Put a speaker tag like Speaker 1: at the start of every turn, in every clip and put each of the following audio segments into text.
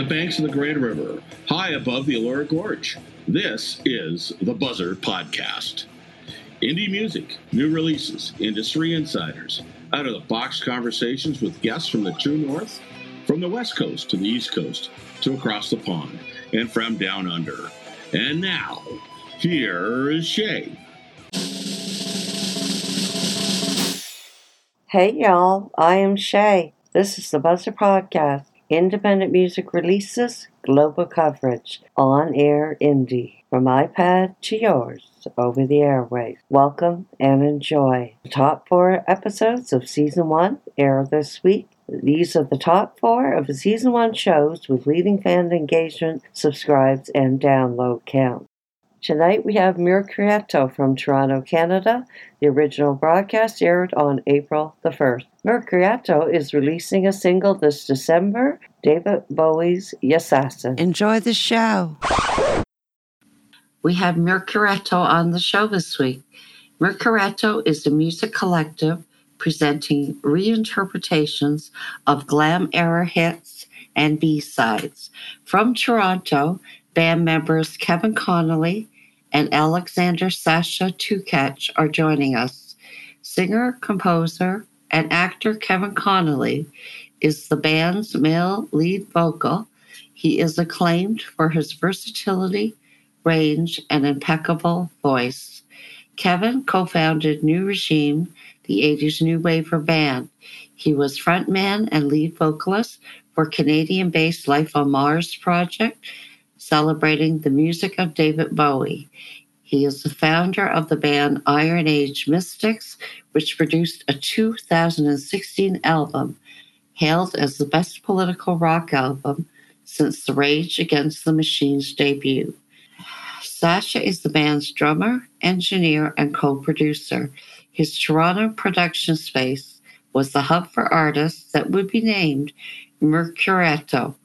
Speaker 1: the banks of the Great River, high above the Elora Gorge. This is the Buzzr Podcast. Indie music, new releases, industry insiders, out of the box conversations with guests from the true north, from the west coast to the east coast, to across the pond, and from down under. And now, here is Shay.
Speaker 2: Hey y'all, I am Shay. This is the Buzzr Podcast. Independent music releases, global coverage, on air indie. From iPad to yours, over the airwaves. Welcome and enjoy. The top four episodes of season one air this week. These are the top four of the season one shows with leading fan engagement, subscribes, and download count. Tonight we have Mercuretto from Toronto, Canada. The original broadcast aired on April the 1st. Mercuretto is releasing a single this December, David Bowie's Yassassin.
Speaker 3: Enjoy the show.
Speaker 2: We have Mercuretto on the show this week. Mercuretto is a music collective presenting reinterpretations of glam era hits and B-sides. From Toronto, band members Kevin Connelly and Alexander Sascha Tukatsch are joining us. Singer, composer, and actor Kevin Connelly is the band's male lead vocal. He is acclaimed for his versatility, range, and impeccable voice. Kevin co founded New Regime, the 80s new wave band. He was frontman and lead vocalist for Canadian based Life on Mars project celebrating the music of David Bowie. He is the founder of the band Iron Age Mystics, which produced a 2016 album hailed as the best political rock album since the Rage Against the Machine's debut. Sascha is the band's drummer, engineer, and co producer. His Toronto production space was the hub for artists that would be named Mercuretto,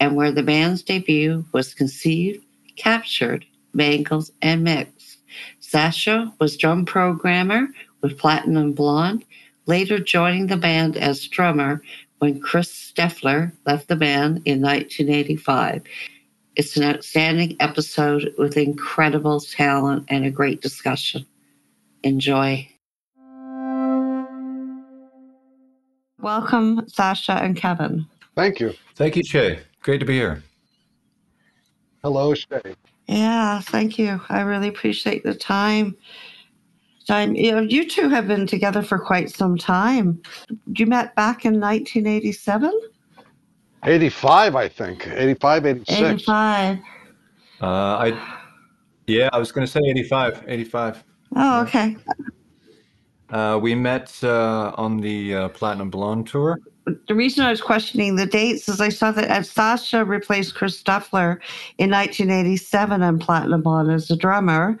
Speaker 2: and where the band's debut was conceived, captured, mangled, and Mix. Sascha was drum programmer with Platinum Blonde, later joining the band as drummer when Chris Steffler left the band in 1985. It's an outstanding episode with incredible talent and a great discussion. Enjoy. Welcome, Sasha and Kevin.
Speaker 4: Thank you.
Speaker 5: Thank you, Shay. Great to be here.
Speaker 4: Hello, Shay.
Speaker 2: Yeah, thank you. I really appreciate the time. Time, you know, you two have been together for quite some time. You met back in 1987?
Speaker 4: 85, I think. 85, 86.
Speaker 2: 85.
Speaker 5: Uh, I, yeah, I was going to say 85, 85.
Speaker 2: Oh, okay.
Speaker 5: Uh, we met uh, on the uh, Platinum Blonde tour
Speaker 2: the reason I was questioning the dates is I saw that as Sascha replaced Chris Steffler in 1987 on Platinum Blonde as a drummer,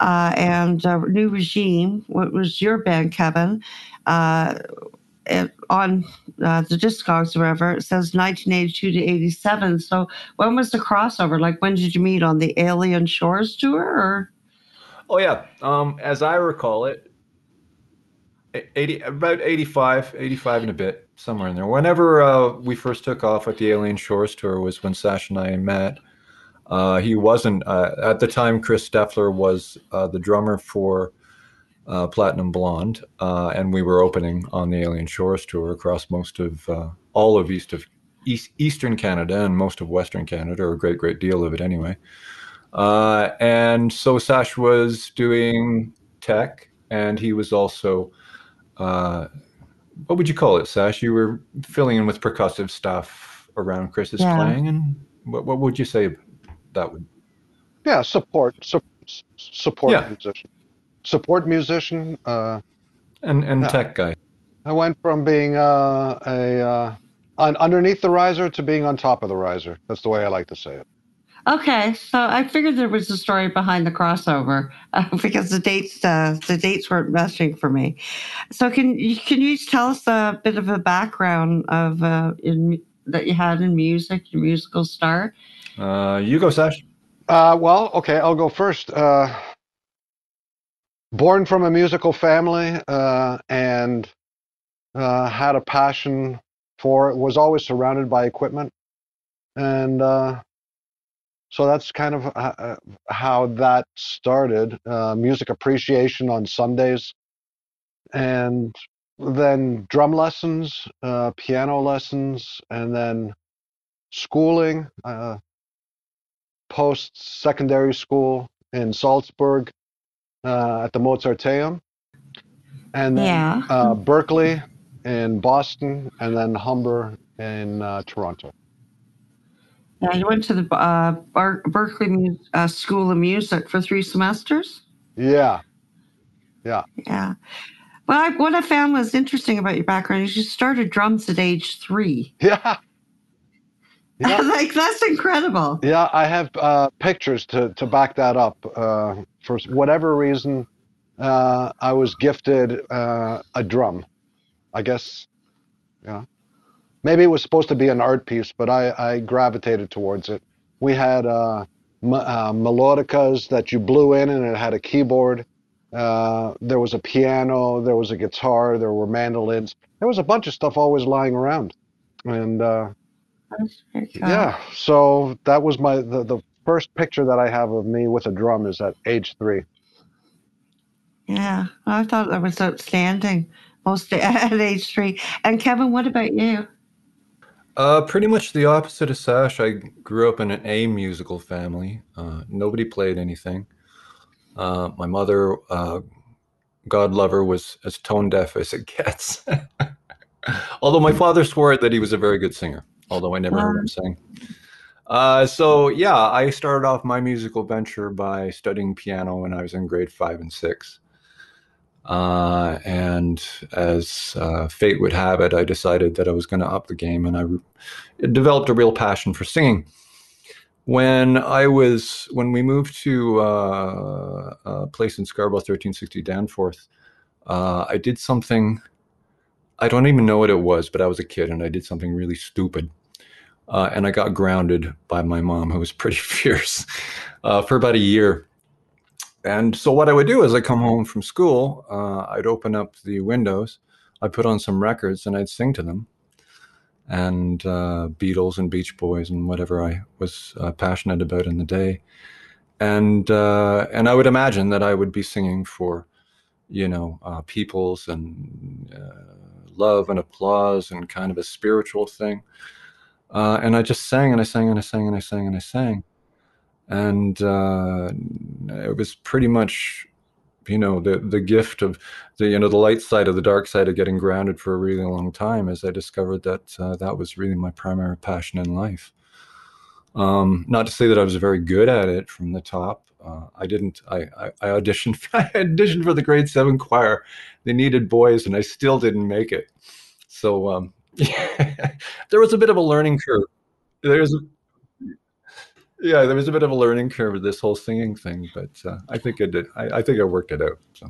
Speaker 2: uh, and uh, New Regime, what was your band, Kevin, uh, on uh, the Discogs or whatever, it says 1982 to 87. So when was the crossover? Like when did you meet on the Alien Shores tour? Or?
Speaker 5: Oh yeah, um, as I recall it, 80 about 85 85 and a bit somewhere in there. Whenever uh, we first took off with the alien shores tour was when Sash and i met. Uh, he wasn't uh, at the time chris steffler was uh, the drummer for uh, platinum blonde uh, and we were opening on the alien shores tour across most of all of east of east, eastern canada and most of western canada or a great great deal of it anyway. And so sash was doing tech and he was also what would you call it, Sash? You were filling in with percussive stuff around Chris's yeah. playing, and what, what would you say that would?
Speaker 4: Yeah, support, su- support yeah. musician, support musician, uh,
Speaker 5: and and yeah. tech guy.
Speaker 4: I went from being uh, a uh, on, underneath the riser to being on top of the riser. That's the way I like to say it.
Speaker 2: Okay, so I figured there was a story behind the crossover uh, because the dates uh, the dates weren't meshing for me. So can you can you tell us a bit of a background of uh, in that you had in music, your musical start?
Speaker 5: Uh, you go, Sash.
Speaker 4: Uh, well, okay, I'll go first. Uh, born from a musical family uh, and uh, had a passion for it. Was always surrounded by equipment and uh, so that's kind of uh, uh, how that started. Uh, music appreciation on Sundays, and then drum lessons, uh, piano lessons, and then schooling, uh, post secondary school in Salzburg uh, at the Mozarteum, and then
Speaker 3: Yeah.
Speaker 4: uh, Berklee in Boston, and then Humber in uh, Toronto.
Speaker 3: Yeah, you went to the uh, Bar- Berklee uh, School of Music for three semesters.
Speaker 4: Yeah,
Speaker 3: Yeah. Yeah. Well, I, what I found was interesting about your background is you started drums at age three.
Speaker 4: yeah, yeah.
Speaker 3: like that's incredible.
Speaker 4: Yeah, I have uh, pictures to, to back that up. Uh, for whatever reason, uh, I was gifted uh, a drum. I guess, yeah. Maybe it was supposed to be an art piece, but I, I gravitated towards it. We had uh, m- uh, melodicas that you blew in, and it had a keyboard. Uh, there was a piano, there was a guitar, there were mandolins. There was a bunch of stuff always lying around, and uh, yeah, so that was my the, the first picture that I have of me with a drum is at age three.
Speaker 3: Yeah. I thought that was outstanding. Most at age three. And Kevin, what about you?
Speaker 5: Uh, pretty much the opposite of Sash. I grew up in an A musical family. Uh, nobody played anything. Uh, my mother, uh, God love her, was as tone deaf as it gets. although my father swore that he was a very good singer, although I never heard him sing. Uh, so yeah, I started off my musical venture by studying piano when I was in grade five and six. Uh, and as uh, fate would have it, I decided that I was going to up the game, and I re- developed a real passion for singing. When I was when we moved to uh, a place in Scarborough, thirteen sixty Danforth, uh, I did something. I don't even know what it was, but I was a kid, and I did something really stupid. Uh, and I got grounded by my mom, who was pretty fierce, uh, for about a year. And so what I would do is I come home from school, uh, I'd open up the windows, I'd put on some records, and I'd sing to them, and uh, Beatles and Beach Boys and whatever I was uh, passionate about in the day, and uh, and I would imagine that I would be singing for, you know, uh, peoples and uh, love and applause and kind of a spiritual thing, and I just sang and I sang and I sang and I sang and I sang and uh, it was pretty much you know the the gift of the you know the light side of the dark side of getting grounded for a really long time as i discovered that uh, that was really my primary passion in life. Um, not to say that i was very good at it from the top uh, i didn't I, I, I auditioned i auditioned for the grade seven choir. They needed boys and i still didn't make it. So um, there was a bit of a learning curve. There's yeah, there was a bit of a learning curve with this whole singing thing, but uh, I think I did. I, I think I worked it out. So,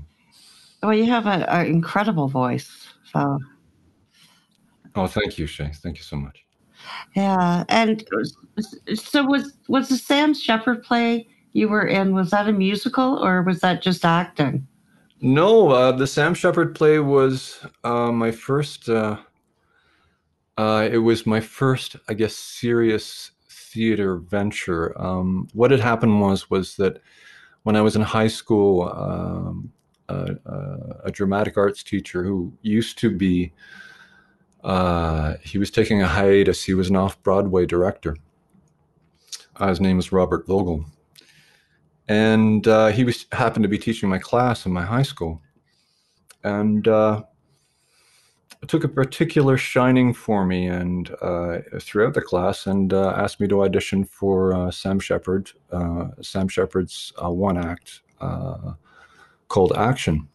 Speaker 3: Well, you have an incredible voice. So,
Speaker 5: oh, thank you, Shay. Thank you so much.
Speaker 3: yeah. And so was was the Sam Shepard play you were in? Was that a musical or was that just acting?
Speaker 5: No, uh, the Sam Shepard play was uh, my first. Uh, uh, it was my first, I guess, serious theater venture. Um, what had happened was was that when I was in high school, um, a, a, a dramatic arts teacher who used to be, uh, he was taking a hiatus. He was an off Broadway director. Uh, his name is Robert Vogel, and uh, he was happened to be teaching my class in my high school, and uh, took a particular shining for me and uh, throughout the class and uh, asked me to audition for uh, Sam Shepard, uh, Sam Shepard's uh, one act uh, called Action,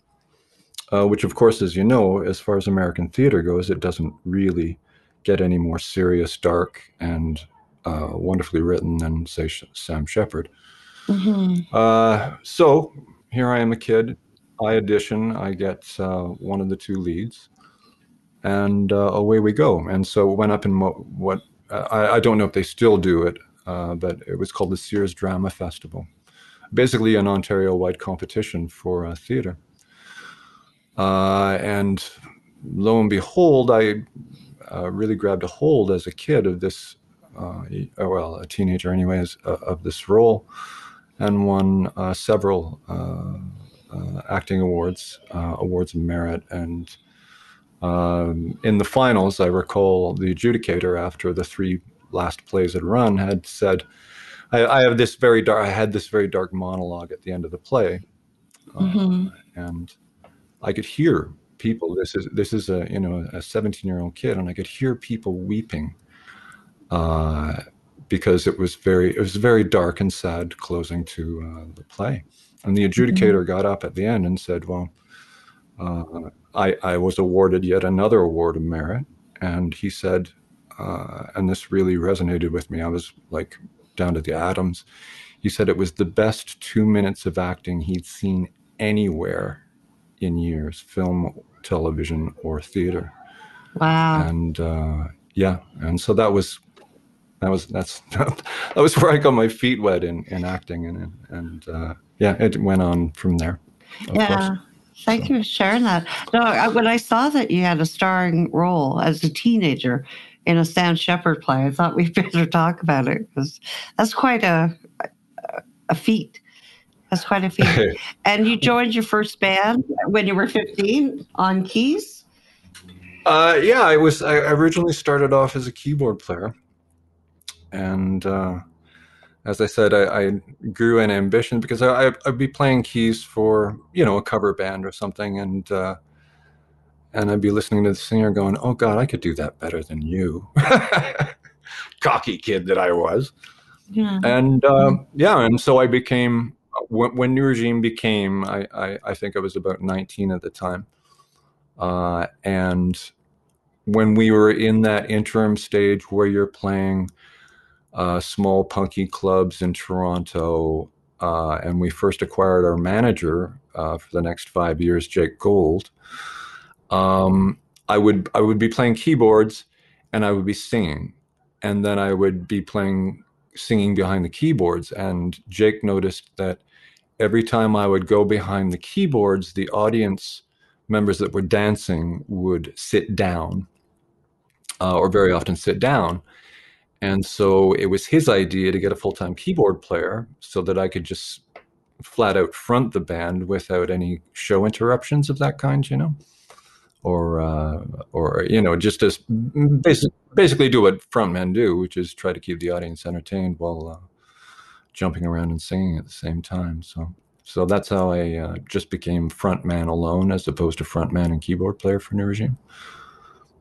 Speaker 5: which, of course, as you know, as far as American theater goes, it doesn't really get any more serious, dark, and wonderfully written than, say, Sam Shepard.
Speaker 3: Mm-hmm.
Speaker 5: so here I am, a kid. I audition. I get one of the two leads and uh, away we go. And so it went up in what uh, I, I, don't know if they still do it, uh, but it was called the Sears Drama Festival, basically an Ontario-wide competition for theater. and lo and behold, I uh, really grabbed a hold as a kid of this uh, uh, well, a teenager, anyways, uh, of this role, and won uh, several uh, uh, acting awards, awards of merit, and um, in the finals, I recall the adjudicator after the three last plays had run had said, I, I, have this very dark. I had this very dark monologue at the end of the play, mm-hmm. and I could hear people. This is this is a you know a 17 year old kid, and I could hear people weeping uh, because it was very it was very dark and sad closing to uh, the play. And the mm-hmm. adjudicator mm-hmm. got up at the end and said, "Well, uh, I, I was awarded yet another award of merit," and he said, uh, and this really resonated with me. I was like down to the atoms. He said it was the best two minutes of acting he'd seen anywhere in years, film, television, or theater.
Speaker 3: Wow.
Speaker 5: And uh, yeah, and so that was that was that's that was where I got my feet wet in in acting, and and uh, yeah, it went on from there.
Speaker 3: Yeah. Course. Thank so. you for sharing that. No, I, when I saw that you had a starring role as a teenager in a Sam Shepard play, I thought we'd better talk about it because that's quite a a feat. That's quite a feat. and you joined your first band when you were 15 on keys?
Speaker 5: Uh, yeah, I was. I originally started off as a keyboard player, and uh, as I said, I, I, grew an ambition because I, would be playing keys for you know a cover band or something, and uh, and I'd be listening to the singer going, "Oh God, I could do that better than you," cocky kid that I was. Yeah. And um, yeah, and so I became when, when New Regime became, I, I, I, think I was about 19 at the time. Uh, and when we were in that interim stage where you're playing uh, small punky clubs in Toronto, uh, and we first acquired our manager uh, for the next five years, Jake Gold. Um, I would I would be playing keyboards, and I would be singing, and then I would be playing singing behind the keyboards. And Jake noticed that every time I would go behind the keyboards, the audience members that were dancing would sit down, uh, or very often sit down. And so it was his idea to get a full time keyboard player so that I could just flat out front the band without any show interruptions of that kind, you know? Or, uh, or you know, just as basic, basically do what frontmen do, which is try to keep the audience entertained while uh, jumping around and singing at the same time. So so that's how I uh, just became frontman alone as opposed to frontman and keyboard player for New Regime.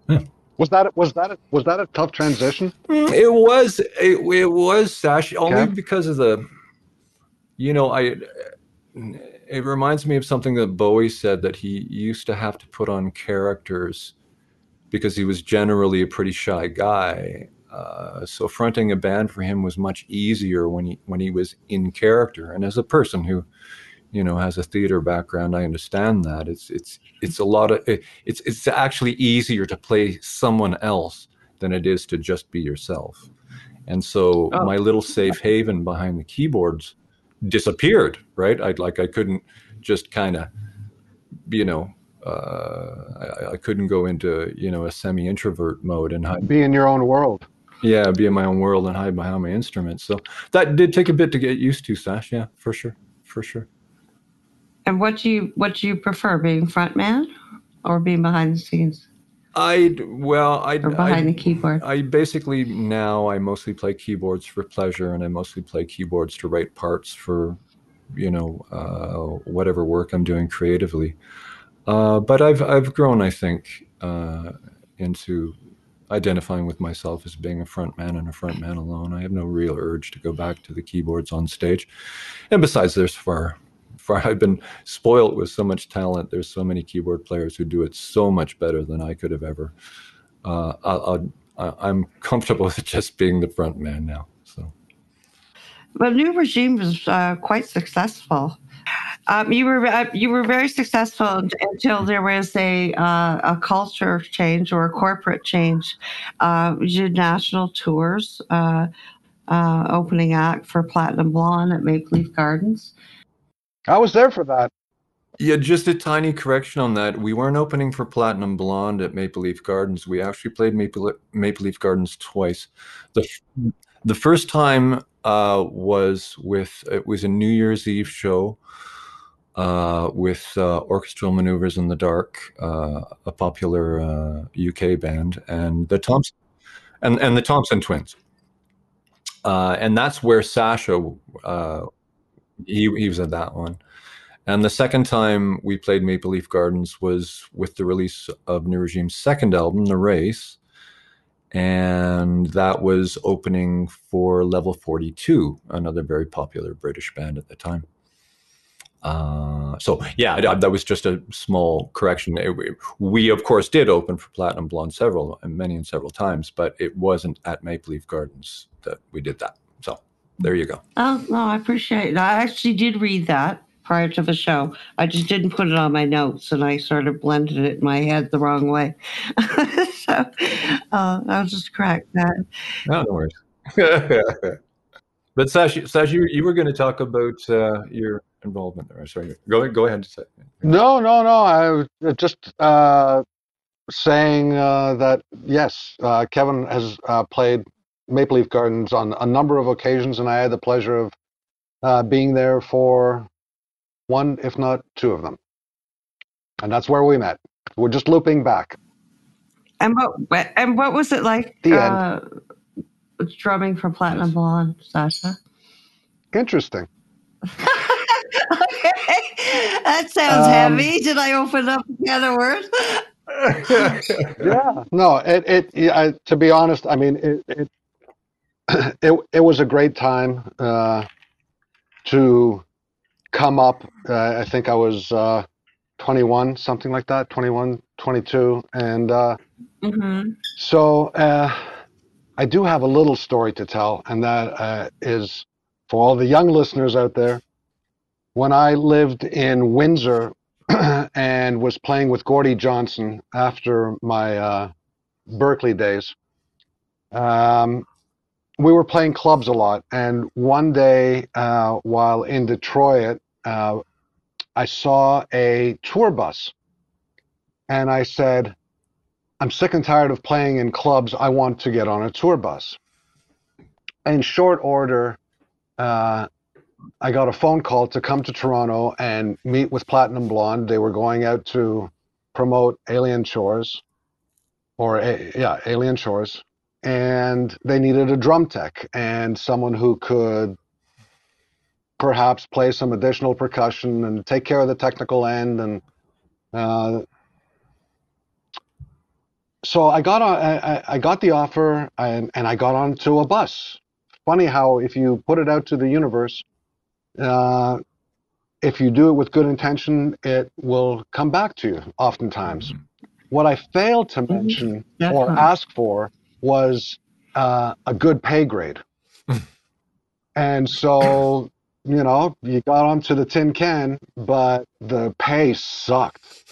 Speaker 4: Yeah. Was that was that a, was that a tough transition?
Speaker 5: Mm, it was. It, it was Sash only okay. because of the, you know, I. It reminds me of something that Bowie said that he used to have to put on characters because he was generally a pretty shy guy, uh, so fronting a band for him was much easier when he when he was in character. And as a person who, you know, has a theater background, I understand that it's it's it's a lot of it, it's it's actually easier to play someone else than it is to just be yourself. And so oh. my little safe haven behind the keyboards disappeared. Right? I like I couldn't just kind of, you know, uh, I, I, couldn't go into you know a semi introvert mode and hide.
Speaker 4: be in your own world.
Speaker 5: Yeah, be in my own world and hide behind my instruments. So that did take a bit to get used to, Sash. Yeah, for sure, for sure.
Speaker 3: And what do you what do you prefer, being front man or being behind the scenes?
Speaker 5: I well, I
Speaker 3: or behind
Speaker 5: I,
Speaker 3: the keyboard.
Speaker 5: I basically now I mostly play keyboards for pleasure, and I mostly play keyboards to write parts for, you know, uh, whatever work I'm doing creatively. Uh, but I've I've grown, I think, uh, into identifying with myself as being a front man and a front man alone. I have no real urge to go back to the keyboards on stage. And besides, there's far I've been spoiled with so much talent. There's so many keyboard players who do it so much better than I could have ever. Uh, I, am comfortable with just being the front man now. So,
Speaker 3: but New Regime was uh, quite successful. Um, you were uh, you were very successful until there was a uh, a culture change or a corporate change. Uh, you did national tours, uh, uh, opening act for Platinum Blonde at Maple Leaf Gardens.
Speaker 4: I was there for that.
Speaker 5: Yeah, just a tiny correction on that. We weren't opening for Platinum Blonde at Maple Leaf Gardens. We actually played Maple, Maple Leaf Gardens twice. The the first time uh, was with it was a New Year's Eve show uh, with uh, Orchestral Maneuvers in the Dark, uh, a popular UK uh, band, and the Thompson and and the Thompson Twins. Uh, and that's where Sasha he he was at that one. And the second time we played Maple Leaf Gardens was with the release of New Regime's second album, The Race. And that was opening for Level 42, another very popular British band at the time. Uh, so yeah, that was just a small correction. We of course did open for Platinum Blonde several, and many and several times, but it wasn't at Maple Leaf Gardens that we did that. So there you go.
Speaker 3: Oh no, I appreciate it. I actually did read that prior to the show. I just didn't put it on my notes, and I sort of blended it in my head the wrong way. so uh, I'll just correct that.
Speaker 5: No, no worries. but Sash, Sash, you, you were going to talk about uh, your involvement there. Sorry, go go ahead.
Speaker 4: No, no, no. I was just uh, saying uh, that yes, uh, Kevin has uh, played Maple Leaf Gardens on a number of occasions, and I had the pleasure of uh, being there for one, if not two of them. And that's where we met. We're just looping back.
Speaker 3: And what and what was it like
Speaker 4: the uh,
Speaker 3: end. drumming for Platinum Blonde, Sascha?
Speaker 4: Interesting. okay.
Speaker 3: That sounds um, heavy. Did I open up the other word?
Speaker 4: yeah. No, it it yeah, to be honest, I mean it it it, it was a great time uh, to come up. Uh, I think I was uh, 21, something like that, 21, 22. And uh, mm-hmm. so uh, I do have a little story to tell, and that uh, is for all the young listeners out there. When I lived in Windsor and was playing with Gordy Johnson after my uh, Berklee days, um, we were playing clubs a lot. And one day uh, while in Detroit, uh, I saw a tour bus and I said, I'm sick and tired of playing in clubs. I want to get on a tour bus. In short order, uh, I got a phone call to come to Toronto and meet with Platinum Blonde. They were going out to promote Alien Shores, or yeah, Alien Shores, and they needed a drum tech and someone who could perhaps play some additional percussion and take care of the technical end and uh, so I got on, I, I got the offer and, and I got onto a bus. Funny how if you put it out to the universe, uh, if you do it with good intention, it will come back to you oftentimes. Mm-hmm. What I failed to mm-hmm. mention mm-hmm. or ask for was uh, a good pay grade. and so you know, you got onto the tin can, but the pay sucked.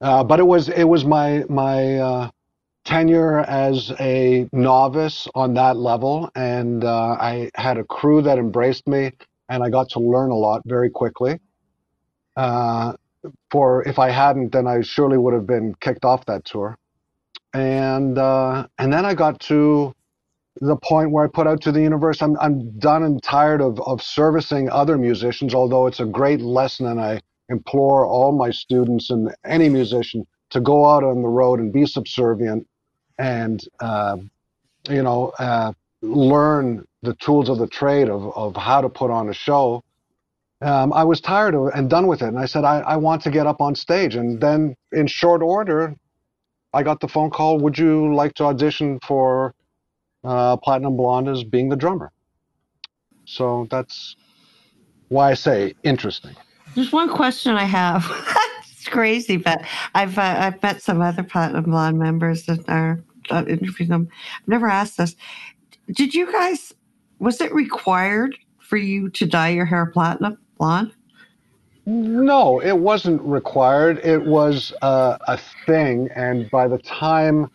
Speaker 4: Uh, but it was it was my my uh, tenure as a novice on that level, and uh, I had a crew that embraced me, and I got to learn a lot very quickly. Uh, for if I hadn't, then I surely would have been kicked off that tour. And uh, and then I got to the point where I put out to the universe, I'm, I'm done and tired of, of servicing other musicians, although it's a great lesson. And I implore all my students and any musician to go out on the road and be subservient and, uh, you know, uh, learn the tools of the trade of, of how to put on a show. Um, I was tired of and done with it. And I said, I, I want to get up on stage. And then in short order, I got the phone call, would you like to audition for uh, Platinum Blonde as being the drummer. So that's why I say interesting.
Speaker 3: There's one question I have. it's crazy, but I've uh, I've met some other Platinum Blonde members that are uh, interviewing them. I've never asked this. Did you guys? Was it required for you to dye your hair platinum blonde?
Speaker 4: No, it wasn't required. It was uh, a thing, and by the time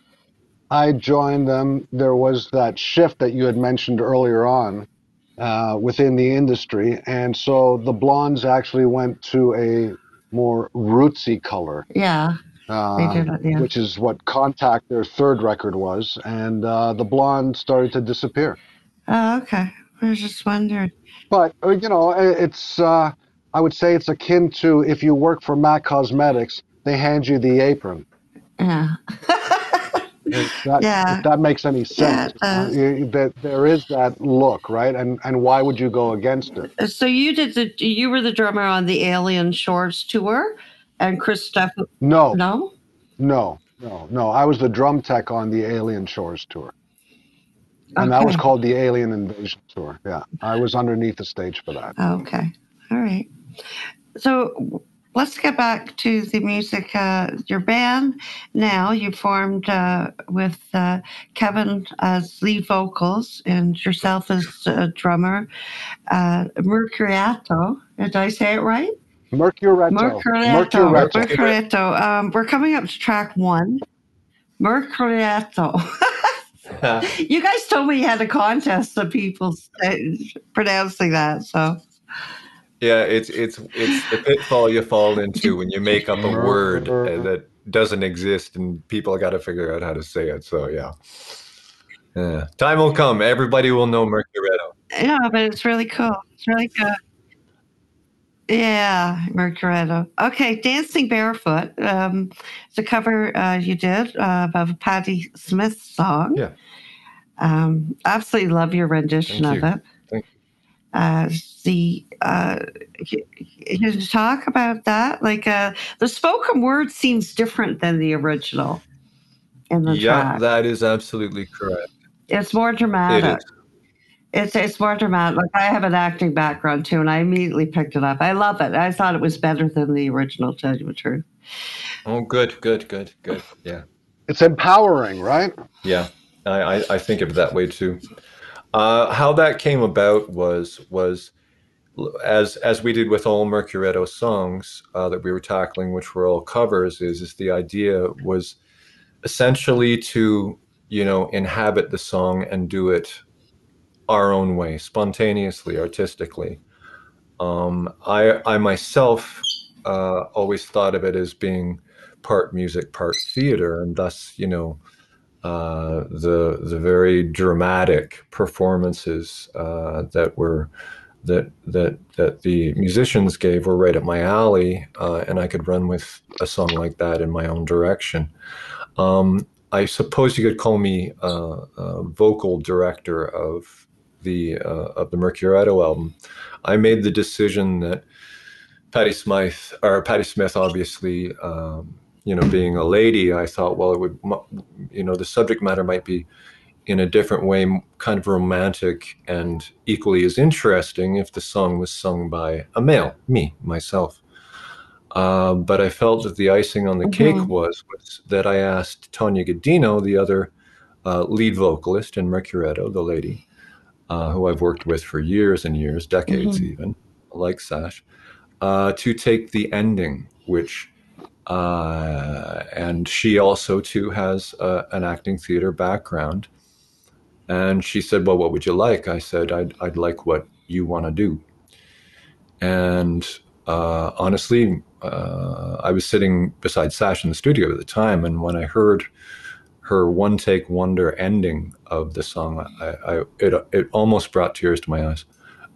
Speaker 4: I joined them, there was that shift that you had mentioned earlier on uh, within the industry. And so the blondes actually went to a more rootsy color.
Speaker 3: Yeah.
Speaker 4: Uh,
Speaker 3: did yeah.
Speaker 4: Which is what Contact, their third record, was, and uh, the blonde started to disappear.
Speaker 3: Oh, okay. I was just wondering.
Speaker 4: But uh, you know, it's uh, I would say it's akin to if you work for MAC Cosmetics, they hand you the apron.
Speaker 3: Yeah.
Speaker 4: If that,
Speaker 3: Yeah.
Speaker 4: if that makes any sense.
Speaker 3: it does.
Speaker 4: Uh, that there is that look, right? And and why would you go against it?
Speaker 3: Uh, so you did the you were the drummer on the Alien Shores tour, and Chris Steff.
Speaker 4: No,
Speaker 3: No.
Speaker 4: no, no, no. I was the drum tech on the Alien Shores tour. And that was called the Alien Invasion Tour. Yeah. I was underneath the stage for that.
Speaker 3: Okay. All right. So let's get back to the music. Uh, your band now, you formed uh, with uh, Kevin as lead vocals and yourself as uh, drummer. Uh, Mercuriato, did I say it right?
Speaker 4: Mercuretto.
Speaker 3: Mercuriato.
Speaker 4: Mercuretto.
Speaker 3: Mercuriato. Um, we're coming up to track one. Mercuriato. you guys told me you had a contest of people pronouncing that, so.
Speaker 5: Yeah, it's it's it's the pitfall you fall into when you make up a word uh, that doesn't exist and people got to figure out how to say it. So yeah, yeah. Time will come. Everybody will know Mercuretto.
Speaker 3: Yeah, but it's really cool. It's really good. Yeah, Mercuretto. Okay, Dancing Barefoot. Um, it's a cover uh, you did uh, of a Patti Smith song.
Speaker 5: Yeah.
Speaker 3: Um, absolutely love your rendition
Speaker 5: Thank
Speaker 3: of
Speaker 5: you.
Speaker 3: it.
Speaker 5: Thank
Speaker 3: Uh, the uh, can can you talk about that? Like uh, the spoken word seems different than the original in the
Speaker 5: Yeah,
Speaker 3: track.
Speaker 5: that is absolutely correct.
Speaker 3: it's more dramatic.
Speaker 5: is.
Speaker 3: It's it's more dramatic. Like I have an acting background too, and I immediately picked it up. I love it. I thought it was better than the original. To tell you the truth.
Speaker 5: Oh, good, good, good, good. Yeah.
Speaker 4: It's empowering, right?
Speaker 5: Yeah, I, I, I think of it that way too. Uh, how that came about was was as as we did with all Mercuretto songs uh, that we were tackling, which were all covers. Is is the idea was essentially to you know inhabit the song and do it our own way, spontaneously, artistically. Um, I I myself uh, always thought of it as being part music, part theater, and thus you know uh, the the very dramatic performances uh, that were that that that the musicians gave were right up my alley, uh, and I could run with a song like that in my own direction. Um, I suppose you could call me uh, a vocal director of the uh, of the Mercuretto album. I made the decision that Patti Smith, or Patti Smith, obviously, um, you know, being a lady, I thought, well, it would, you know, the subject matter might be in a different way, kind of romantic and equally as interesting if the song was sung by a male, me, myself. Uh, but I felt that the icing on the cake
Speaker 3: Mhm.
Speaker 5: was, was that I asked Tonya Godino, the other uh, lead vocalist in Mercuretto, the lady, uh, who I've worked with for years and years, decades even, like Sash, uh, to take the ending, which, uh, and she also too has uh, an acting theater background. And she said, "Well, what would you like?" I said, "I'd, I'd like what you want to do." And uh, honestly, uh, I was sitting beside Sash in the studio at the time, and when I heard her one take wonder ending of the song, I, I it it almost brought tears to my eyes.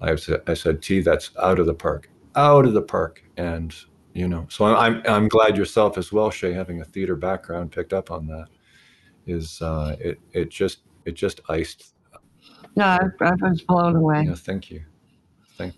Speaker 5: I said, I said, "T, that's out of the park, out of the park." And you know, so I'm I'm glad yourself as well, Shay, having a theater background, picked up on that. Is uh, it it just it just iced?
Speaker 3: No, I, I was blown away.
Speaker 5: Yeah, thank you.
Speaker 3: Thank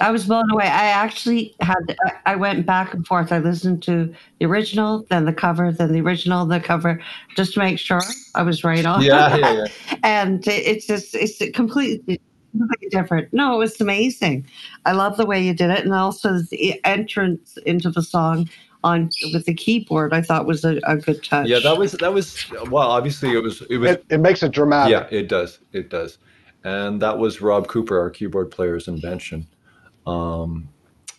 Speaker 3: i was blown away. I actually had. I- went back and forth. I listened to the original, then the cover, then the original, the cover, just to make sure I was right on.
Speaker 5: Yeah, yeah, yeah.
Speaker 3: and it- it's just it's completely completely different. No, it was amazing. I love the way you did it, and also the entrance into the song on with the keyboard. I thought was a, a good touch.
Speaker 5: Yeah, that was that was well. Obviously, it was it was
Speaker 4: It, it makes it dramatic.
Speaker 5: Yeah, it does. It does. And that was Rob Cooper, our keyboard player's invention. Um,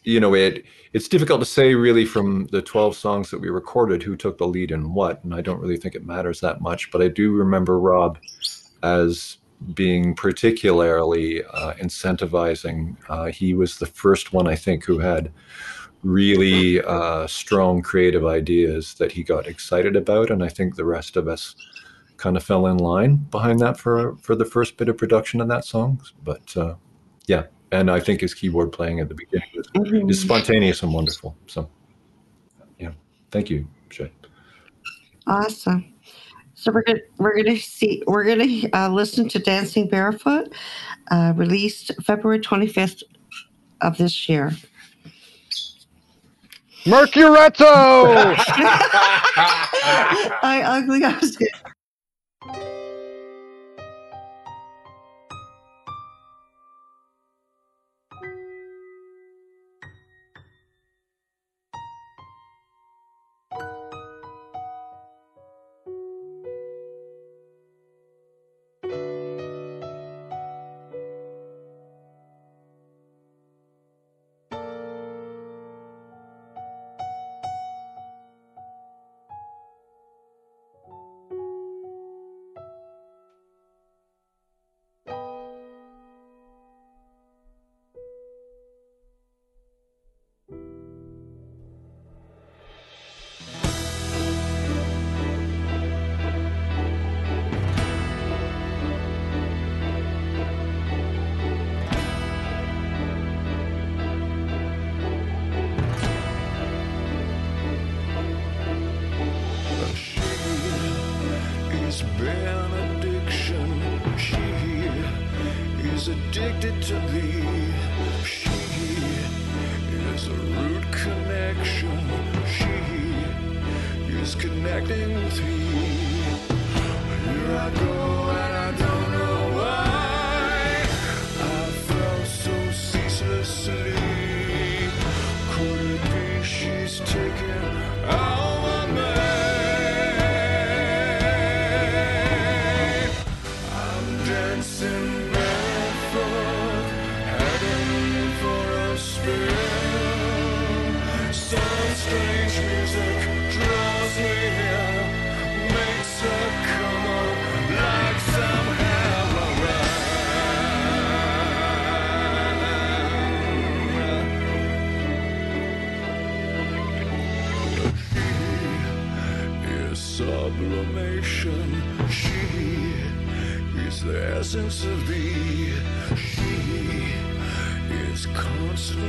Speaker 5: you know, it it's difficult to say really from the 12 songs that we recorded who took the lead in what, and I don't really think it matters that much. But I do remember Rob as being particularly uh, incentivizing. Uh, he was the first one, I think, who had really uh, strong creative ideas that he got excited about, and I think the rest of us kind of fell in line behind that for for the first bit of production of that song. But uh, yeah, and I think his keyboard playing at the beginning is,
Speaker 3: Mhm.
Speaker 5: is spontaneous and wonderful. So yeah, thank you, Shay.
Speaker 3: Awesome. So we're gonna we're gonna see we're gonna uh, listen to Dancing Barefoot, uh, released February twenty fifth of this year.
Speaker 4: Mercuretto!
Speaker 3: I ugly. I was good.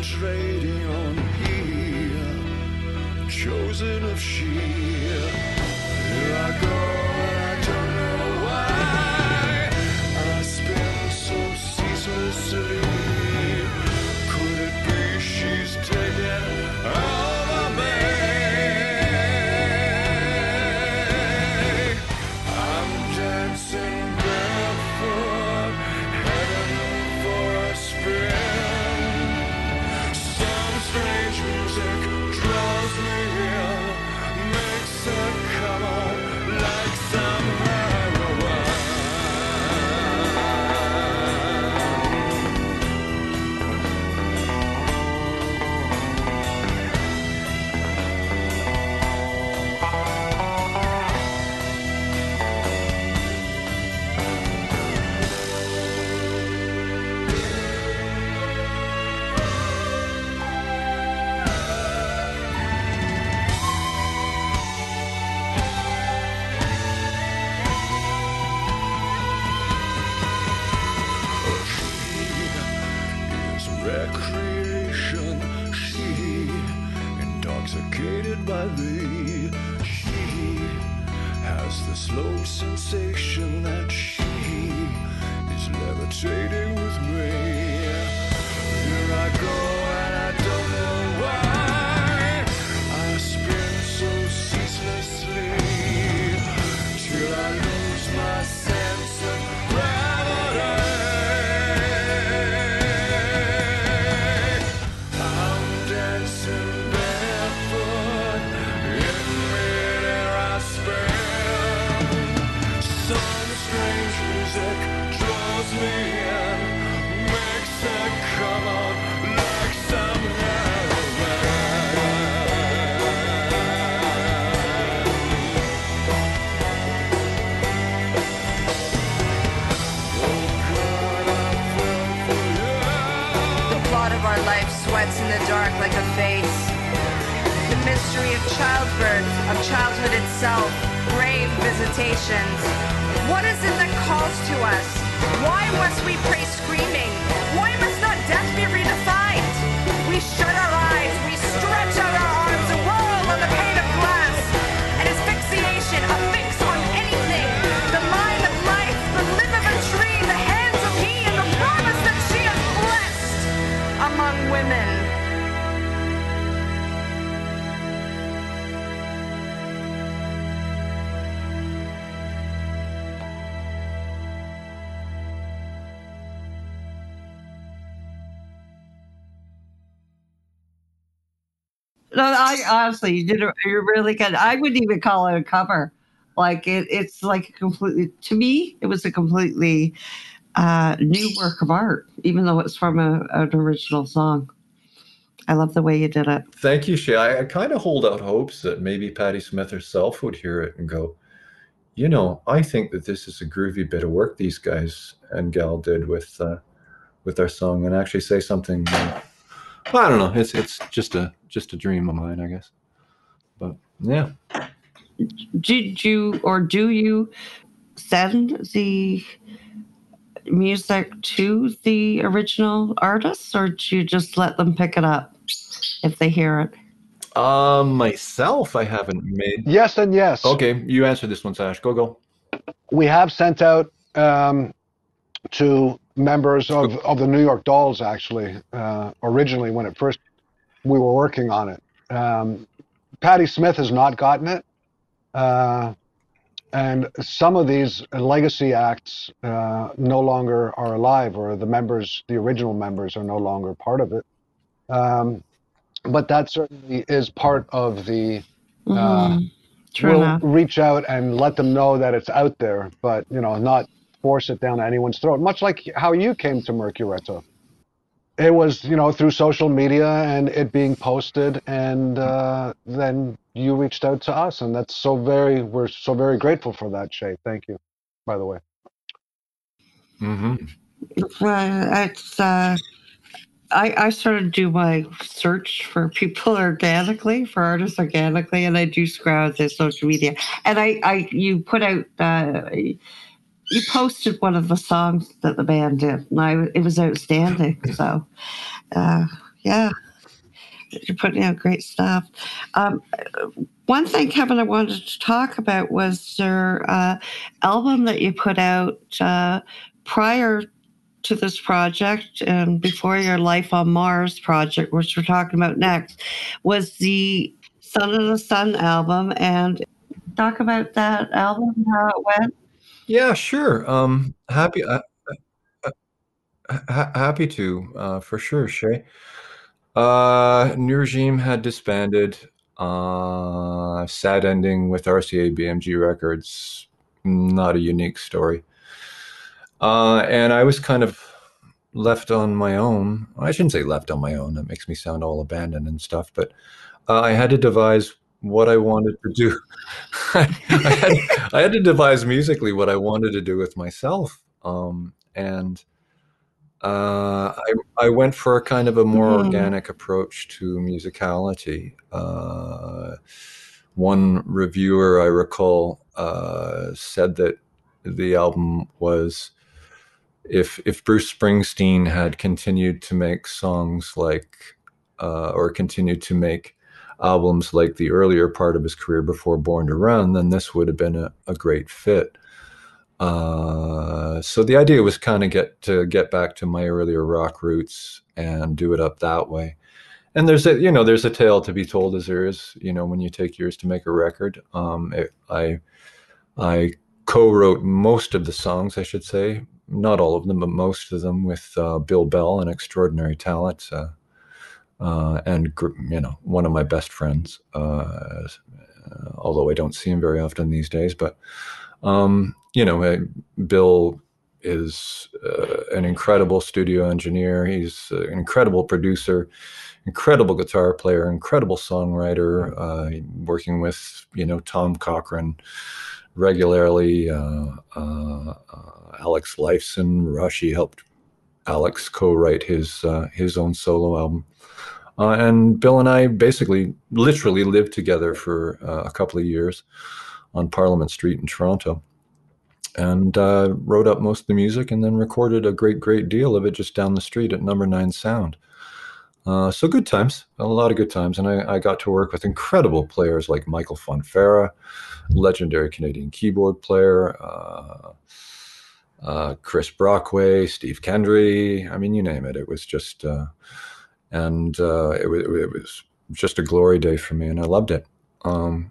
Speaker 6: Concentrating on he, chosen of she.
Speaker 3: Honestly, you did. A, you're really good. I wouldn't even call it a cover. Like it, it's like a completely. To me, it was a completely uh, new work of art, even though it's from a, an original song. I love the way you did it.
Speaker 5: Thank you, Shay. I, I kind of hold out hopes that maybe Patti Smith herself would hear it and go, you know, I think that this is a groovy bit of work these guys and gal did with uh, with our song, and actually say something. Uh, well, I don't know. It's it's just a just a dream of mine, I guess. But yeah,
Speaker 3: Did you or do you send the music to the original artists, or do you just let them pick it up if they hear it?
Speaker 5: um, myself, I haven't made.
Speaker 4: Yes and yes.
Speaker 5: Okay, you answer this one, Sash. Go go.
Speaker 4: We have sent out um, to members of, of the New York Dolls, actually, uh, originally when it first we were working on it. Um, Patti Smith has not gotten it. Uh, and some of these legacy acts uh, no longer are alive, or the members, the original members, are no longer part of it. Um, but that certainly is part of the Uh,
Speaker 3: Mhm. True
Speaker 4: we'll
Speaker 3: enough.
Speaker 4: reach out and let them know that it's out there, but you know, not force it down anyone's throat. Much like how you came to Mercuretto. It was, you know, through social media and it being posted, and uh, then you reached out to us, and that's so very, we're so very grateful for that, Shay. Thank you, by the way.
Speaker 5: hmm
Speaker 3: Well, it's uh, I I sort of do my search for people organically, for artists organically, and I do scroll their social media. And I I you put out uh, you posted one of the songs that the band did, and I it was outstanding. So, uh, yeah, you're putting out great stuff. Um, one thing, Kevin, I wanted to talk about was your uh, album that you put out uh, prior to this project and before your Life on Mars project, which we're talking about next, was the Son of the Sun album. And talk about that album, how it went.
Speaker 5: Yeah, sure. Um, happy, uh, uh, uh, ha- happy to, uh, for sure, Shay. Uh, New Regime had disbanded. Uh, sad ending with RCA BMG Records. Not a unique story. Uh, and I was kind of left on my own. I shouldn't say left on my own. That makes me sound all abandoned and stuff. But uh, I had to devise what I wanted to do. I, had, I had to devise musically what I wanted to do with myself. Um, and uh, I, I went for a kind of a more
Speaker 3: Mhm.
Speaker 5: organic approach to musicality. Uh, one reviewer I recall uh, said that the album was if if Bruce Springsteen had continued to make songs like uh, or continued to make albums like the earlier part of his career before Born to Run, then this would have been a, a great fit. Uh, so the idea was kind of get to get back to my earlier rock roots and do it up that way. And there's a you know there's a tale to be told as there is you know when you take years to make a record. Um, it, I I co-wrote most of the songs, I should say, not all of them, but most of them with uh, Bill Bell, an extraordinary talent, uh, uh, and you know one of my best friends. Uh, although I don't see him very often these days, but um, you know, Bill is uh, an incredible studio engineer. He's uh, an incredible producer, incredible guitar player, incredible songwriter. Uh, working with you know Tom Cochrane regularly. Uh, uh, Alex Lifeson, Rush. He helped Alex co-write his uh, his own solo album. Uh, and Bill and I basically, literally lived together for uh, a couple of years on Parliament Street in Toronto, and uh, wrote up most of the music, and then recorded a great, great deal of it just down the street at Number Nine Sound. Uh, so good times, a lot of good times, and I, I got to work with incredible players like Michael Fonfara, legendary Canadian keyboard player, uh, uh, Chris Brockway, Steve Kendry. I mean, you name it. It was just, uh, and uh, it, it was just a glory day for me, and I loved it. Um,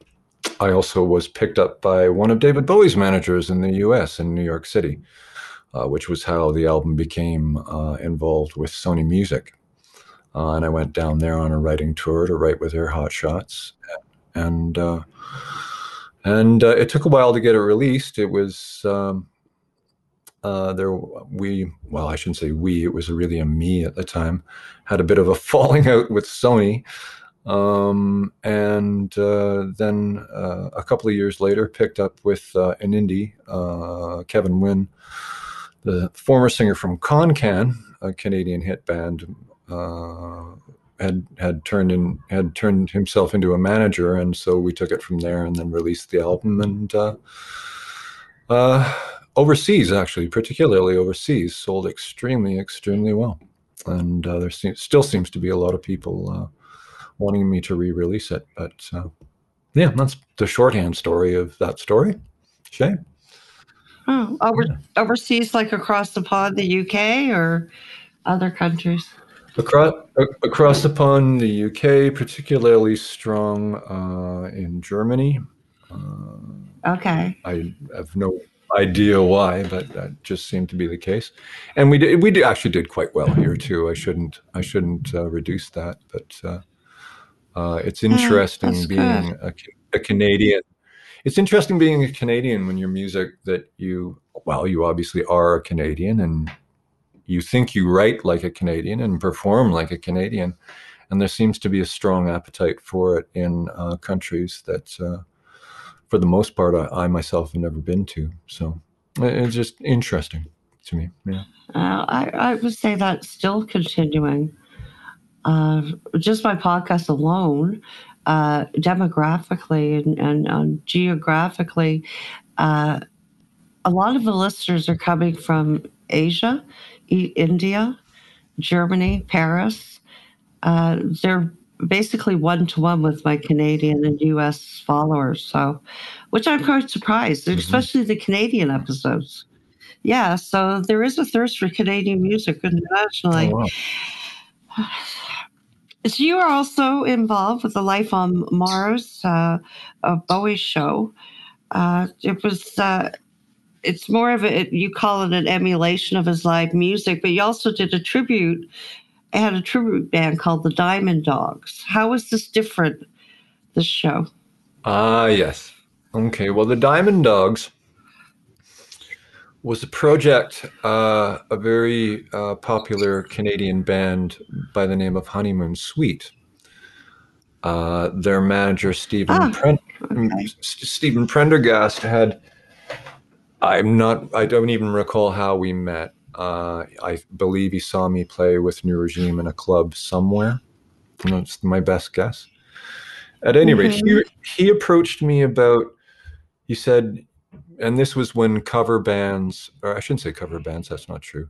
Speaker 5: I also was picked up by one of David Bowie's managers in the U.S. in New York City, uh, which was how the album became uh, involved with Sony Music. Uh, and I went down there on a writing tour to write with their hot shots, and uh, and uh, it took a while to get it released. It was um, uh, there we well, I shouldn't say we. It was really a me at the time. Had a bit of a falling out with Sony, um, and uh, then uh, a couple of years later, picked up with uh, an indie, uh, Kevin Wynne, the former singer from Kon Kan, a Canadian hit band. Uh, had had turned in had turned himself into a manager, and so we took it from there, and then released the album. And uh, uh, overseas, actually, particularly overseas, sold extremely, extremely well. And uh, there se- still seems to be a lot of people uh, wanting me to re-release it. But uh, yeah, that's the shorthand story of that story. Shay.
Speaker 3: Oh, over, overseas, like across the pond, the UK or other countries?
Speaker 5: Across, across the pond, the UK, particularly strong uh, in Germany. Uh,
Speaker 3: Okay.
Speaker 5: I have no idea why, but that just seemed to be the case. And we did, we did, actually did quite well here too. I shouldn't I shouldn't uh, reduce that, but uh, uh, it's interesting
Speaker 3: that's
Speaker 5: being a, a Canadian. It's interesting being a Canadian when your music that you well you obviously are a Canadian and you think you write like a Canadian and perform like a Canadian, and there seems to be a strong appetite for it in uh, countries that, uh, for the most part, I, I myself have never been to. So it's just interesting to me. Yeah.
Speaker 3: Uh, I, I would say that's still continuing. Uh, just my podcast alone, uh, demographically and, and geographically, uh, a lot of the listeners are coming from Asia, India, Germany, Paris. Uh, they're basically one to one with my Canadian and US followers. So, which I'm quite surprised,
Speaker 5: Mhm.
Speaker 3: especially the Canadian episodes. Yeah, so there is a thirst for Canadian music internationally.
Speaker 5: Oh, wow.
Speaker 3: So you are also involved with the Life on Mars, uh, a Bowie show. Uh, it was. Uh, it's more of a. You call it an emulation of his live music, but you also did a tribute. Had a tribute band called the Diamond Dogs. How is this different? This show.
Speaker 5: Ah, yes. Okay. Well, the Diamond Dogs was a project, uh, a very uh, popular Canadian band by the name of Honeymoon Suite. Uh, their manager, Stephen
Speaker 3: Ah, okay.
Speaker 5: S- Stephen Prendergast had. I'm not. I don't even recall how we met. Uh, I believe he saw me play with New Regime in a club somewhere. That's my best guess. At any rate, he he approached me about. He said, and this was when cover bands, or I shouldn't say cover bands. That's not true.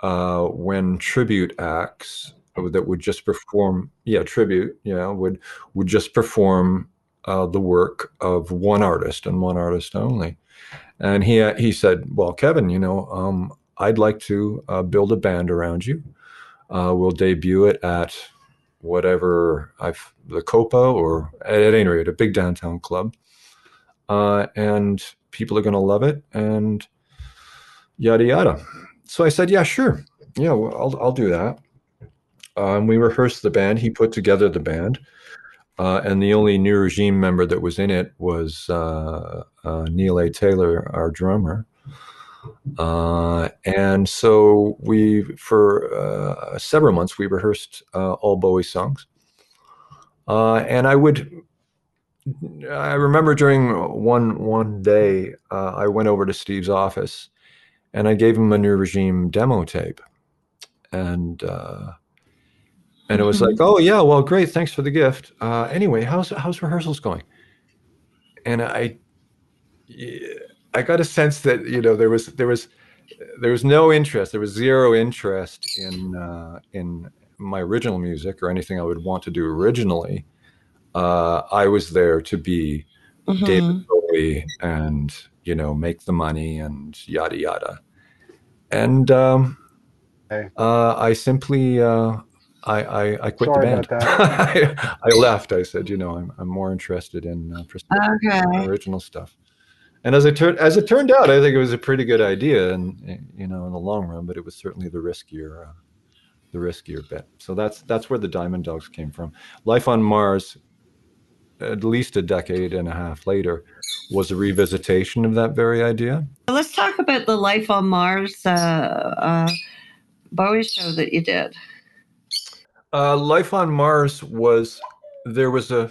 Speaker 5: Uh, when tribute acts that would just perform, yeah, tribute, yeah, would would just perform uh, the work of one artist and one artist only. And he he said, "Well, Kevin, you know, um, I'd like to uh, build a band around you. Uh, we'll debut it at whatever I've the Copa or at, at any rate a big downtown club, uh, and people are going to love it and yada yada." So I said, "Yeah, sure, yeah, well, I'll I'll do that." Um, we rehearsed the band. He put together the band. Uh, and the only new regime member that was in it was uh, uh, Neil A. Taylor, our drummer. Uh, and so we, for uh, several months, we rehearsed uh, all Bowie songs. Uh, and I would, I remember during one one day, uh, I went over to Steve's office, and I gave him a new regime demo tape, and uh, and it was like, oh yeah, well, great, thanks for the gift. Anyway, how's how's rehearsals going? And I, yeah, I got a sense that you know there was there was there was no interest, there was zero interest in uh, in my original music or anything I would want to do originally. Uh, I was there to be
Speaker 3: Mhm.
Speaker 5: David Bowie and you know make the money and yada yada. And um,
Speaker 4: Okay.
Speaker 5: uh, I simply uh, I, I I quit
Speaker 4: Sorry
Speaker 5: the band. I, I left. I said, you know, I'm I'm more interested in uh,
Speaker 3: Okay.
Speaker 5: original stuff. And as it turned as it turned out, I think it was a pretty good idea, and you know, in the long run. But it was certainly the riskier, uh, the riskier bet. So that's that's where the Diamond Dogs came from. Life on Mars, at least a decade and a half later, was a revisitation of that very idea.
Speaker 3: Let's talk about the Life on Mars uh, uh, Bowie show that you did.
Speaker 5: Uh, Life on Mars was there was a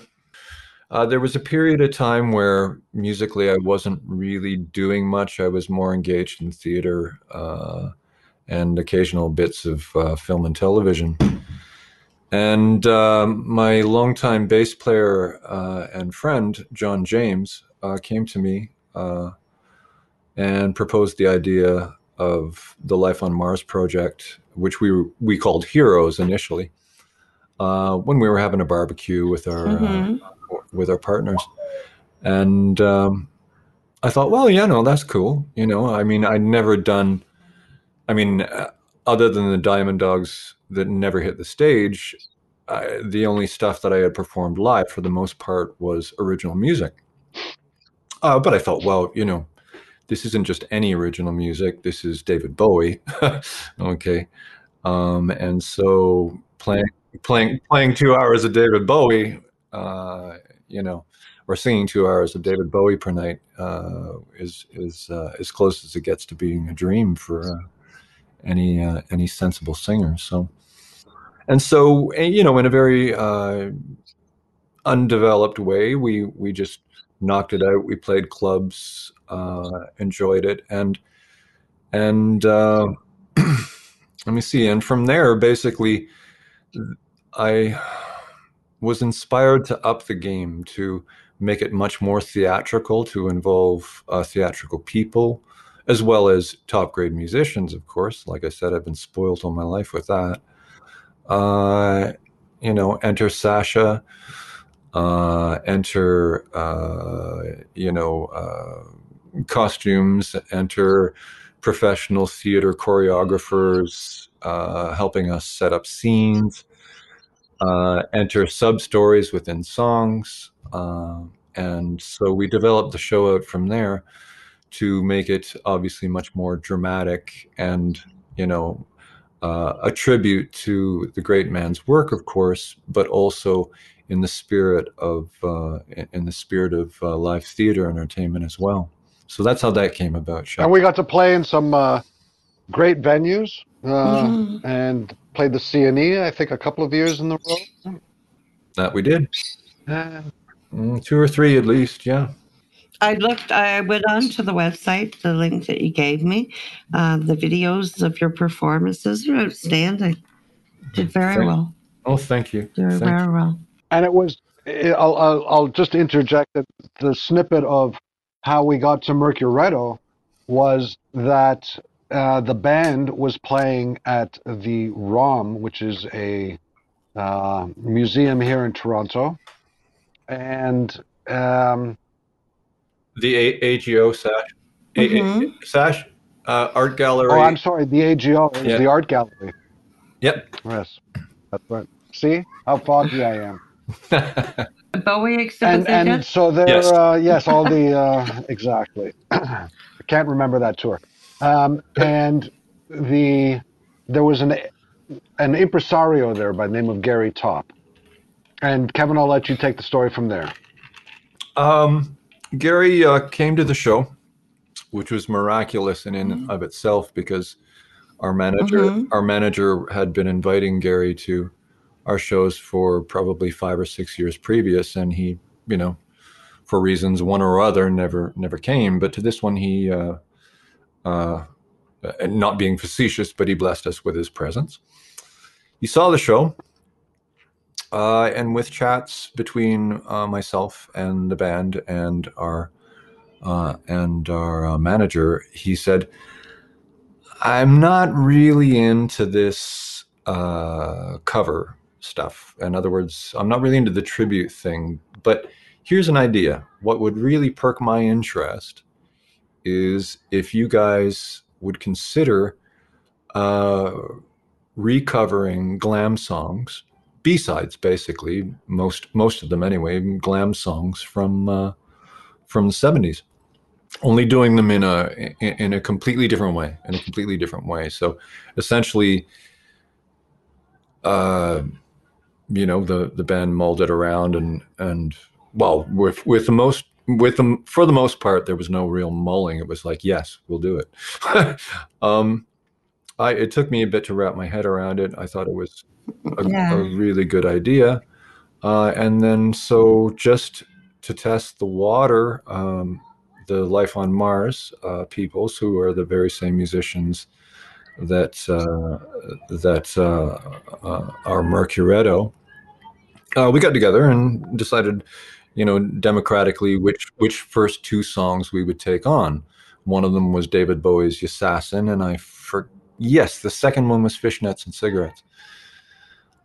Speaker 5: uh, there was a period of time where musically I wasn't really doing much. I was more engaged in theater uh, and occasional bits of uh, film and television. And um, my longtime bass player uh, and friend John James uh, came to me uh, and proposed the idea of the Life on Mars project, which we we called Heroes initially uh, when we were having a barbecue with our uh,
Speaker 3: Mhm.
Speaker 5: With our partners, and um, I thought, well, yeah, no, that's cool. You know, I mean, I'd never done. I mean, uh, other than the Diamond Dogs that never hit the stage, I, the only stuff that I had performed live for the most part was original music. Uh, but I felt, well, you know, this isn't just any original music. This is David Bowie. okay. Um, and so playing playing playing two hours of David Bowie, uh, you know, or singing two hours of David Bowie per night uh, is is uh, as close as it gets to being a dream for uh, any uh, any sensible singer. So, and so you know, in a very uh, undeveloped way, we we just knocked it out. We played clubs, uh, enjoyed it, and and uh, let me see. And from there, basically, I was inspired to up the game to make it much more theatrical, to involve uh, theatrical people, as well as top grade musicians, of course. Like I said, I've been spoiled all my life with that. Uh, you know, enter Sascha, uh, enter, uh, you know, uh, costumes, enter professional theater choreographers uh, helping us set up scenes, uh, enter sub stories within songs. Uh, and so we developed the show out from there to make it obviously much more dramatic and, you know, uh, a tribute to the great man's work, of course, but also in the spirit of uh, in the spirit of uh, live theater entertainment as well. So that's how that came about. Shay.
Speaker 4: And we got to play in some uh, great venues uh,
Speaker 3: Mhm.
Speaker 4: and played the CNE, I think, a couple of years in the row.
Speaker 5: that we did
Speaker 4: Uh,
Speaker 5: Mm, two or three at least. Yeah.
Speaker 3: I looked, I went on to the website, the link that you gave me. Uh, the videos of your performances are outstanding. Did very
Speaker 5: Thank-
Speaker 3: well.
Speaker 5: Oh, thank you.
Speaker 3: Did
Speaker 5: Thank
Speaker 3: very well.
Speaker 4: and it was, I'll, I'll, I'll just interject that the snippet of how we got to Mercuretto was that uh, the band was playing at the ROM, which is a uh, museum here in Toronto. And um,
Speaker 5: The A- AGO Sash, A- A-. Sash uh, Art Gallery.
Speaker 4: oh, I'm sorry, the AGO is
Speaker 5: Yeah.
Speaker 4: the art gallery.
Speaker 5: Yep.
Speaker 4: Yes, that's right. See how foggy I am.
Speaker 3: The Bowie exhibit
Speaker 4: and and so there
Speaker 5: Yes.
Speaker 4: uh, yes all the uh, exactly i can't remember that tour um, and the there was an an impresario there by the name of Gary Topp and kevin i'll let you take the story from there
Speaker 5: Um, Gary uh, came to the show, which was miraculous in and of itself because our manager
Speaker 3: Mhm.
Speaker 5: our manager had been inviting Gary to our shows for probably five or six years previous, and he, you know, for reasons one or other, never never came. But to this one, he, uh, uh, and not being facetious, but he blessed us with his presence. He saw the show, uh, and with chats between uh, myself and the band and our uh, and our uh, manager, he said, "I'm not really into this uh, cover stuff. In other words, I'm not really into the tribute thing. But here's an idea: what would really perk my interest is if you guys would consider uh, recovering glam songs." b-sides basically most most of them anyway glam songs from uh, from the 70s only doing them in a in, a completely different way in a completely different way so essentially uh you know the the band mulled it around and and well with with the most with them for the most part there was no real mulling it was like yes we'll do it um i it took me a bit to wrap my head around it i thought it was a,
Speaker 3: Yeah.
Speaker 5: a really good idea. Uh, and then, so just to test the water, um, the Life on Mars uh, peoples, who are the very same musicians that uh, that uh, uh, are Mercuretto, uh, we got together and decided, you know, democratically which which first two songs we would take on. One of them was David Bowie's "Yassassin," and I for yes, the second one was "Fishnets and Cigarettes."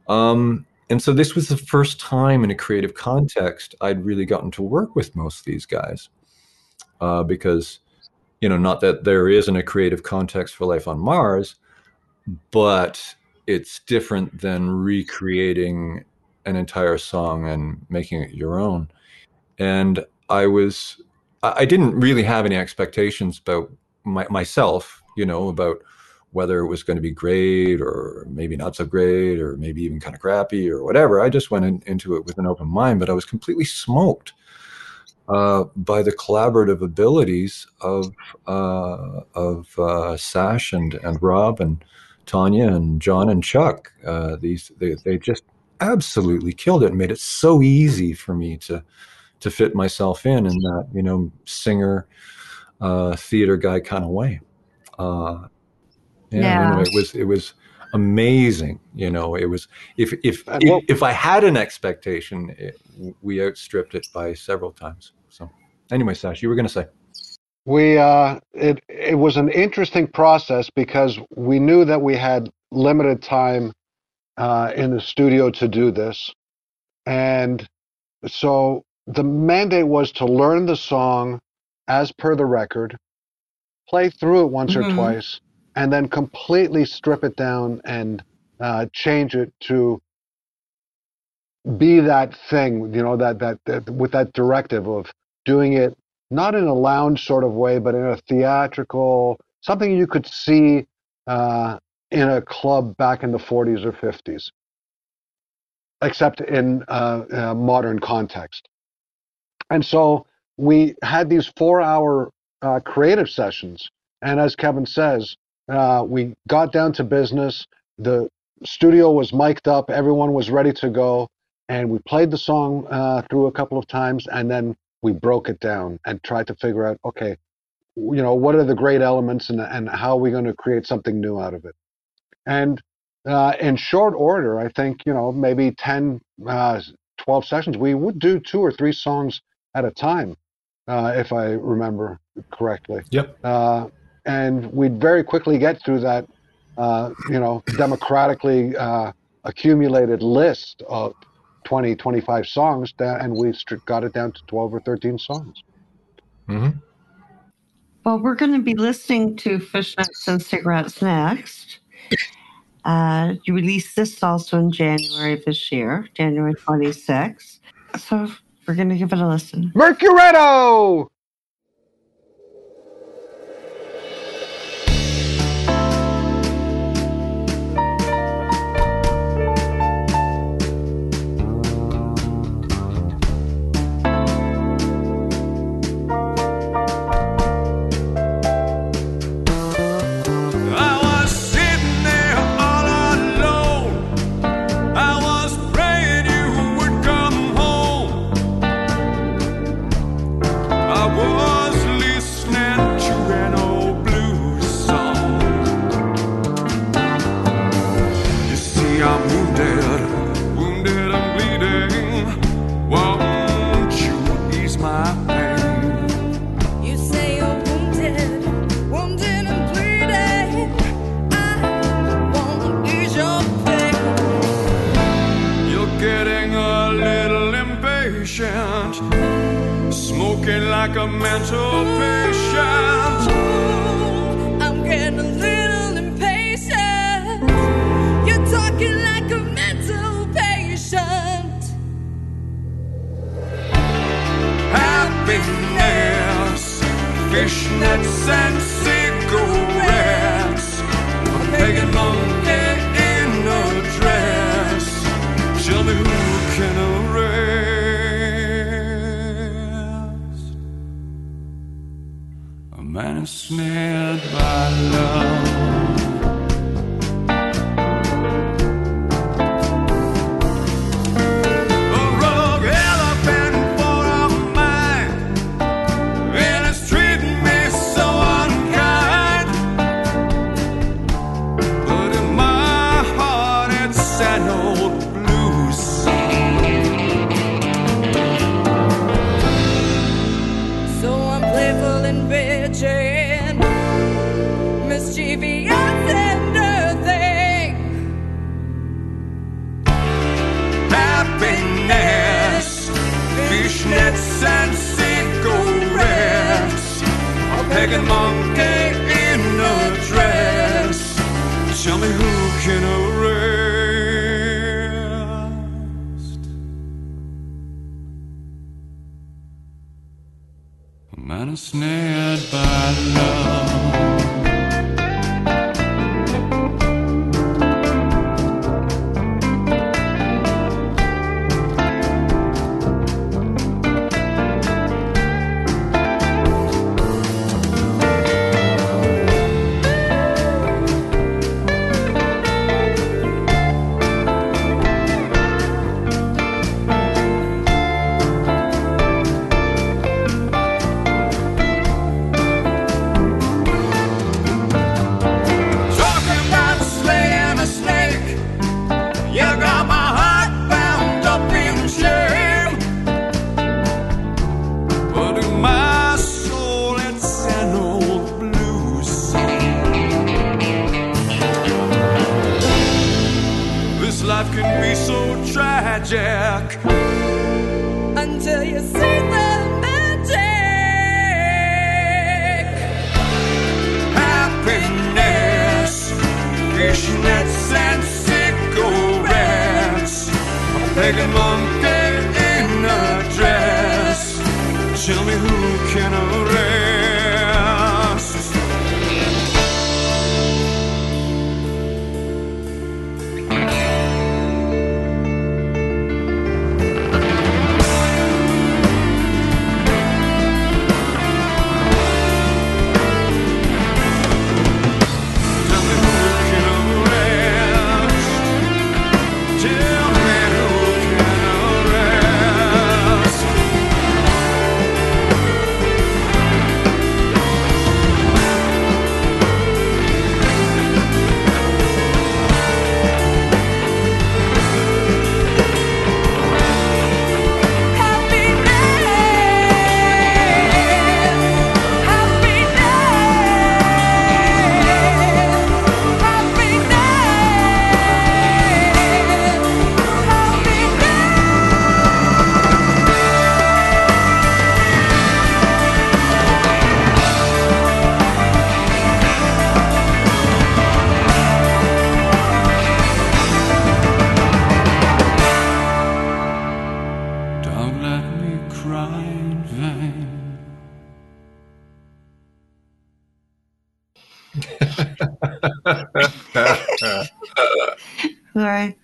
Speaker 5: Um, and so this was the first time in a creative context I'd really gotten to work with most of these guys, uh, because you know, not that there isn't a creative context for life on Mars, but it's different than recreating an entire song and making it your own. And I was, I didn't really have any expectations about my, myself, you know, about whether it was going to be great or maybe not so great or maybe even kind of crappy or whatever. I just went in, into it with an open mind, but I was completely smoked uh, by the collaborative abilities of uh, of uh, Sash and and Rob and Tanya and John and Chuck. Uh, these they they just absolutely killed it and made it so easy for me to to fit myself in in that you know singer uh, theater guy kind of way. Uh, yeah,
Speaker 3: Yeah.
Speaker 5: you know, it was it was amazing. You know, it was if if
Speaker 4: And
Speaker 5: if, if I had an expectation, it, we outstripped it by several times. So, anyway, Sash, you were going to say.
Speaker 4: We uh, it it was an interesting process because we knew that we had limited time uh, in the studio to do this, and so the mandate was to learn the song as per the record, play through it once or
Speaker 3: Mhm.
Speaker 4: twice, and then completely strip it down and uh, change it to be that thing, you know, that, that that with that directive of doing it not in a lounge sort of way, but in a theatrical, something you could see uh, in a club back in the 40s or 50s, except in uh, a modern context. And so we had these four hour uh, creative sessions. And as Kevin says, uh, we got down to business. The studio was mic'd up, everyone was ready to go. And we played the song uh, through a couple of times, and then we broke it down and tried to figure out okay you know what are the great elements and, and how are we going to create something new out of it and uh, in short order i think you know maybe 10 uh, 12 sessions we would do two or three songs at a time uh, if i remember correctly
Speaker 5: Yep.
Speaker 4: uh, and we'd very quickly get through that uh, you know democratically uh, accumulated list of 20 25 songs da- and we str- got it down to 12 or 13 songs
Speaker 5: hmm
Speaker 3: Well, we're going to be listening to Fishnets and Cigarettes next. Uh, you released this also in January of this year, January 26th. So we're to give it a listen.
Speaker 4: mercuretto
Speaker 6: tragic.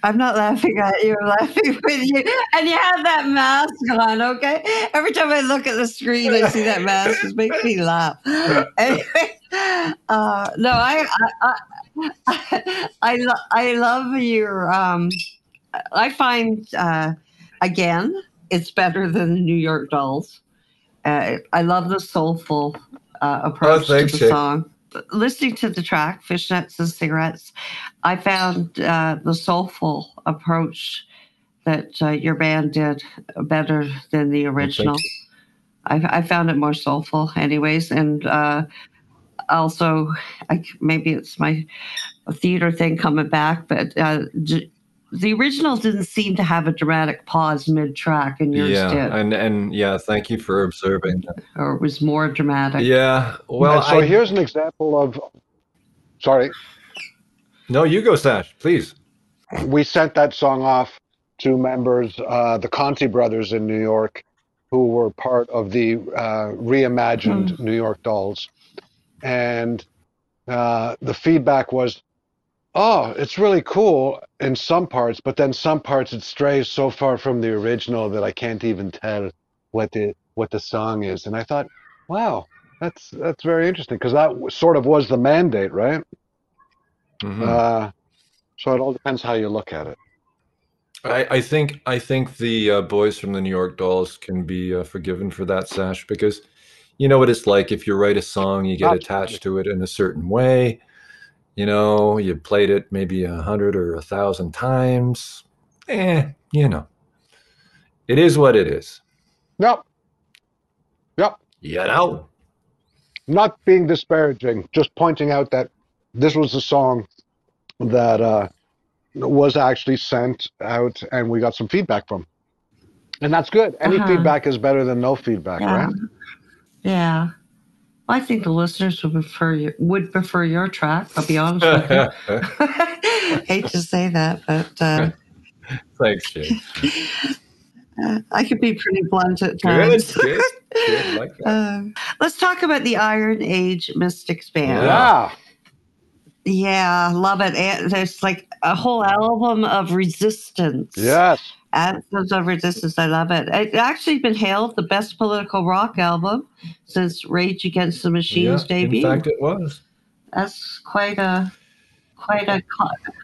Speaker 3: I'm not laughing at you. I'm laughing with you. And you have that mask on, okay? Every time I look at the screen, I see that mask. It makes me laugh. Anyway, uh, no, I, I, I, I, lo- I love your. Um, I find uh, again, it's better than the New York Dolls. Uh, I love the soulful uh, approach to
Speaker 5: thanks,
Speaker 3: the song. Listening to the track, Fishnets and Cigarettes, I found uh, the soulful approach that uh, your band did better than the original. I, I found it more soulful, anyways, and uh, also I, maybe it's my theater thing coming back, but uh, j- the original didn't seem to have a dramatic pause mid-track, and yours
Speaker 5: yeah,
Speaker 3: did,
Speaker 5: and and yeah, thank you for observing. that.
Speaker 3: or it was more dramatic.
Speaker 5: Yeah, well,
Speaker 4: and so
Speaker 5: I,
Speaker 4: here's an example of. Sorry,
Speaker 5: no, you go, Sash, please.
Speaker 4: we sent that song off to members, uh, the Conte brothers in New York, who were part of the uh, reimagined New York Dolls, and uh, the feedback was, "Oh, it's really cool in some parts, but then some parts it strays so far from the original that I can't even tell what the what the song is." And I thought, "Wow, that's that's very interesting because that sort of was the mandate, right?"
Speaker 5: Mhm.
Speaker 4: Uh, so it all depends how you look at it.
Speaker 5: I, I think I think the uh, boys from the New York Dolls can be uh, forgiven for that, Sash, because you know what it's like. If you write a song, you get attached to it in a certain way. You know, you played it maybe a hundred or a thousand times. Eh, you know, it is what it is.
Speaker 4: Yep. Yep.
Speaker 5: You know.
Speaker 4: Not being disparaging, just pointing out that this was a song that uh, was actually sent out and we got some feedback from. And that's good. Any
Speaker 3: Uh-huh.
Speaker 4: feedback is better than no feedback,
Speaker 3: Yeah.
Speaker 4: right?
Speaker 3: Yeah. I think the listeners would prefer your, would prefer your track. I'll be honest with you. Hate to say that, but uh,
Speaker 5: Thanks, Shay.
Speaker 3: I could be pretty blunt at times.
Speaker 5: good, good. Like that.
Speaker 3: Um, let's talk about the Iron Age Mystics band.
Speaker 5: Yeah.
Speaker 3: Yeah,
Speaker 4: Yeah.
Speaker 3: love it. And there's like a whole album of resistance.
Speaker 4: Yes.
Speaker 3: Anthems of Resistance. I love it. It's actually been hailed the best political rock album since Rage Against the Machine's
Speaker 5: Yeah,
Speaker 3: debut.
Speaker 5: In fact, it was.
Speaker 3: That's quite a quite a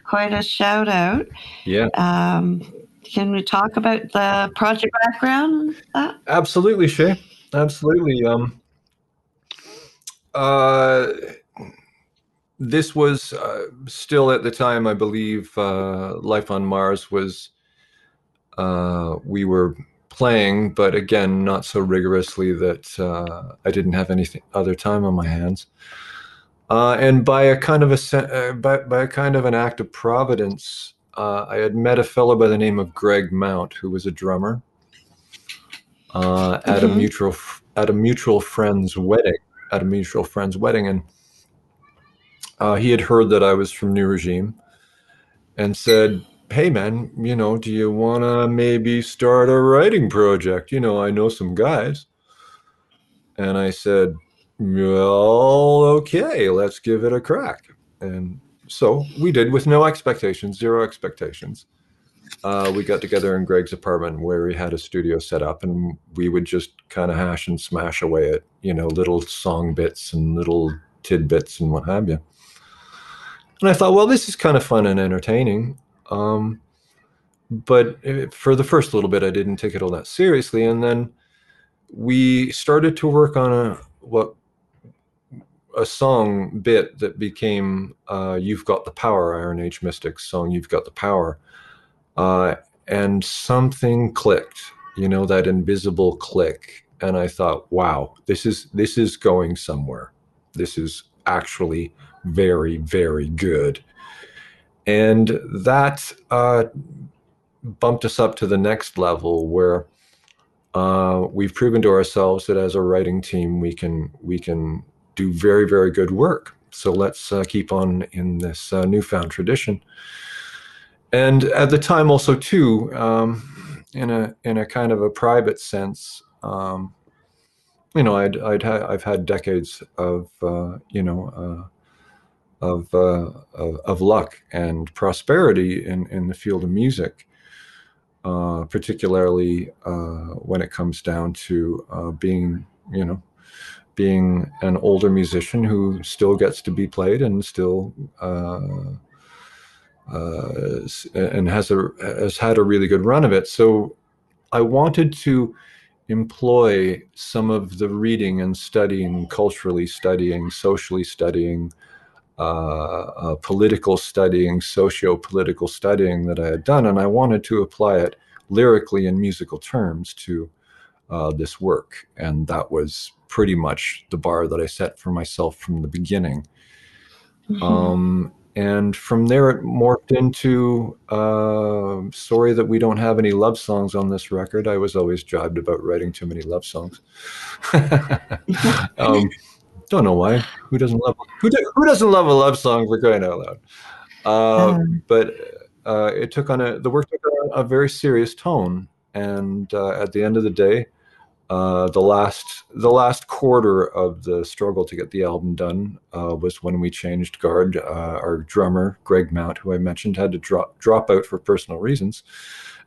Speaker 3: quite a shout out.
Speaker 5: Yeah.
Speaker 3: Um, can we talk about the project background? that?
Speaker 5: Absolutely, Shay. Absolutely. Um, uh, this was uh, still at the time, I believe, uh, Life on Mars was, uh, we were playing, but again, not so rigorously that uh, I didn't have anything other time on my hands. Uh, and by a kind of a uh, by, by a kind of an act of providence, uh, I had met a fellow by the name of Greg Mount, who was a drummer uh, at a
Speaker 3: Mhm.
Speaker 5: mutual at a mutual friend's wedding. At a mutual friend's wedding, and uh, he had heard that I was from New Regime, and said, "Hey, man, you know, do you want to maybe start a writing project? You know, I know some guys." And I said, "Well, okay, let's give it a crack." And so we did with no expectations, zero expectations. Uh, we got together in Greg's apartment where he had a studio set up, and we would just kind of hash and smash away at you know little song bits and little tidbits and what have you. And I thought, well, this is kind of fun and entertaining. Um, but for the first little bit, I didn't take it all that seriously, and then we started to work on a what a song bit that became uh, "You've Got the Power," Iron Age Mystics song. You've got the power uh, and something clicked you know that invisible click and i thought wow this is this is going somewhere this is actually very very good and that uh, bumped us up to the next level where uh, we've proven to ourselves that as a writing team we can we can do very very good work. So let's uh, keep on in this uh, newfound tradition. And at the time also too um, in a in a kind of a private sense um, you know I'd I'd ha- I've had decades of uh, you know uh, of, uh, of of luck and prosperity in in the field of music uh, particularly uh, when it comes down to uh, being you know being an older musician who still gets to be played and still uh, uh, and has a has had a really good run of it. So I wanted to employ some of the reading and studying, culturally studying, socially studying, uh, uh, political studying, socio-political studying that I had done, and I wanted to apply it lyrically in musical terms to uh, this work, and that was pretty much the bar that I set for myself from the beginning.
Speaker 3: Mhm.
Speaker 5: Um, and from there it morphed into uh, sorry that we don't have any love songs on this record. I was always jibed about writing too many love songs. um, don't know why. Who doesn't love who, do, who doesn't love a love song for crying out loud? Uh,
Speaker 3: Um,
Speaker 5: but uh, it took on a the work took on a, very serious tone, and uh, at the end of the day, uh, the last the last quarter of the struggle to get the album done uh, was when we changed guard. Uh, our drummer Greg Mount, who I mentioned, had to drop drop out for personal reasons,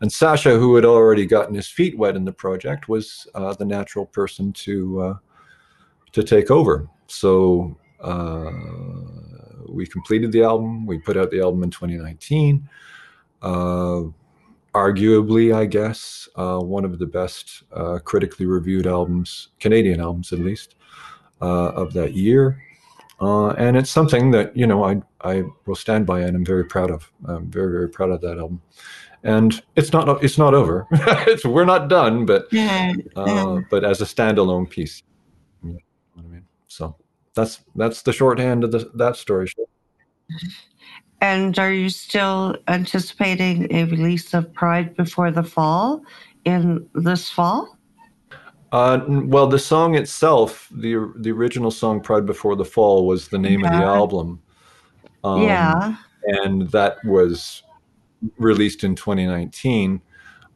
Speaker 5: and Sascha, who had already gotten his feet wet in the project, was uh, the natural person to uh, to take over. So uh, we completed the album. We put out the album in 2019. Uh, arguably, I guess, uh, one of the best uh, critically reviewed albums, Canadian albums at least, uh, of that year. Uh, and it's something that you know I I will stand by and I'm very proud of. I'm very very proud of that album. And it's not it's not over. it's, we're not done, but
Speaker 3: yeah,
Speaker 5: uh, but as a standalone piece. You know what I mean? So that's that's the shorthand of the, that story.
Speaker 3: And are you still anticipating a release of Pride Before the Fall in this fall?
Speaker 5: Uh, well, the song itself, the the original song "Pride Before the Fall" was the name of the album. Um,
Speaker 3: yeah.
Speaker 5: and that was released in 2019.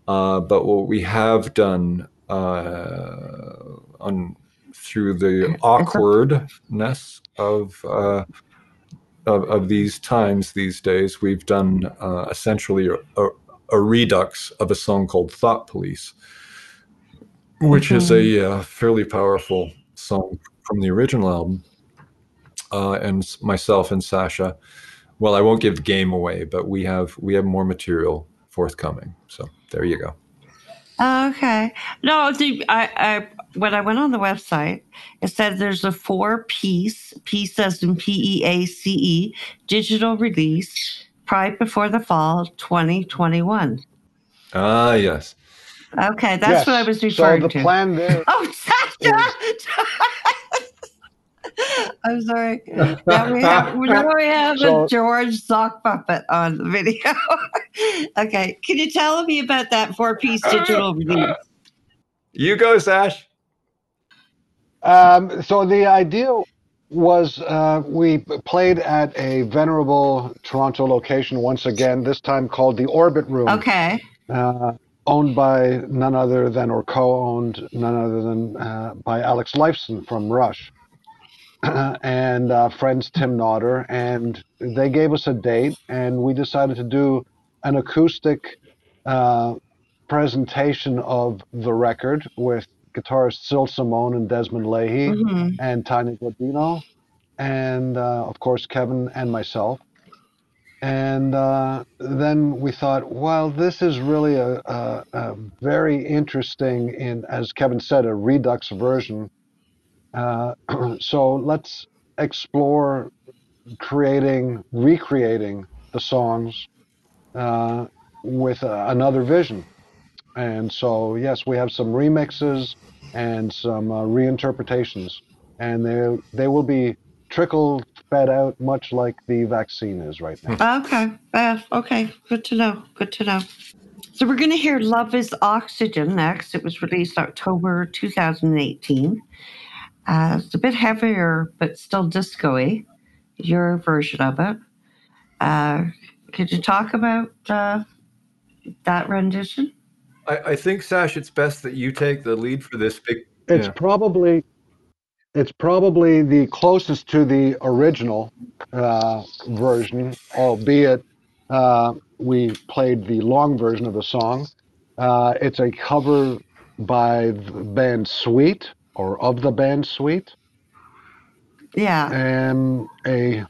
Speaker 5: Uh, but what we have done uh, on through the awkwardness of, uh, of of these times these days, we've done uh, essentially a, a, a redux of a song called "Thought Police," which is a uh, fairly powerful song from the original album. Uh, and myself and Sascha well, I won't give the game away, but we have we have more material forthcoming. So there you go.
Speaker 3: Okay. No, I, I when I went on the website, it said there's a four piece, piece as in P E A C E, digital release, Pride Before the Fall 2021.
Speaker 5: Ah, yes.
Speaker 3: Okay, that's
Speaker 4: Yes.
Speaker 3: what I was referring
Speaker 4: So
Speaker 3: referring
Speaker 4: the
Speaker 3: to.
Speaker 4: plan there.
Speaker 3: Oh, Sascha! I'm sorry. Now we have, now we have
Speaker 4: So-
Speaker 3: a George sock puppet on the video. okay, can you tell me about that four piece digital release?
Speaker 5: You go, Sash.
Speaker 4: Um, so the idea was uh, we played at a venerable Toronto location once again, this time called the Orbit Room,
Speaker 3: Okay.
Speaker 4: uh, owned by none other than, or co-owned none other than uh, by Alex Lifeson from Rush. and uh, friends Tim Nodder, and they gave us a date, and we decided to do an acoustic uh, presentation of the record with guitarist Sil Simone and Desmond Leahy
Speaker 3: Mhm.
Speaker 4: and Tiny Godino, and uh, of course Kevin and myself. And uh, then we thought, well, this is really a, a, a very interesting, in as Kevin said, a redux version. Uh, so let's explore creating, recreating the songs uh, with uh, another vision. And so, yes, we have some remixes and some uh, reinterpretations, and they they will be trickle fed out, much like the vaccine is right now.
Speaker 3: Okay. Uh, okay. Good to know. Good to know. So we're going to hear Love is Oxygen next. It was released October 2018. Uh, it's a bit heavier, but still disco y, your version of it. Uh, could you talk about uh, that rendition?
Speaker 5: I, I think Sash, it's best that you take the lead for this big.
Speaker 4: It's
Speaker 5: yeah.
Speaker 4: probably it's probably the closest to the original uh, version, albeit uh, we played the long version of the song. Uh, it's a cover by the band Sweet or of the band Sweet,
Speaker 3: Yeah.
Speaker 4: and a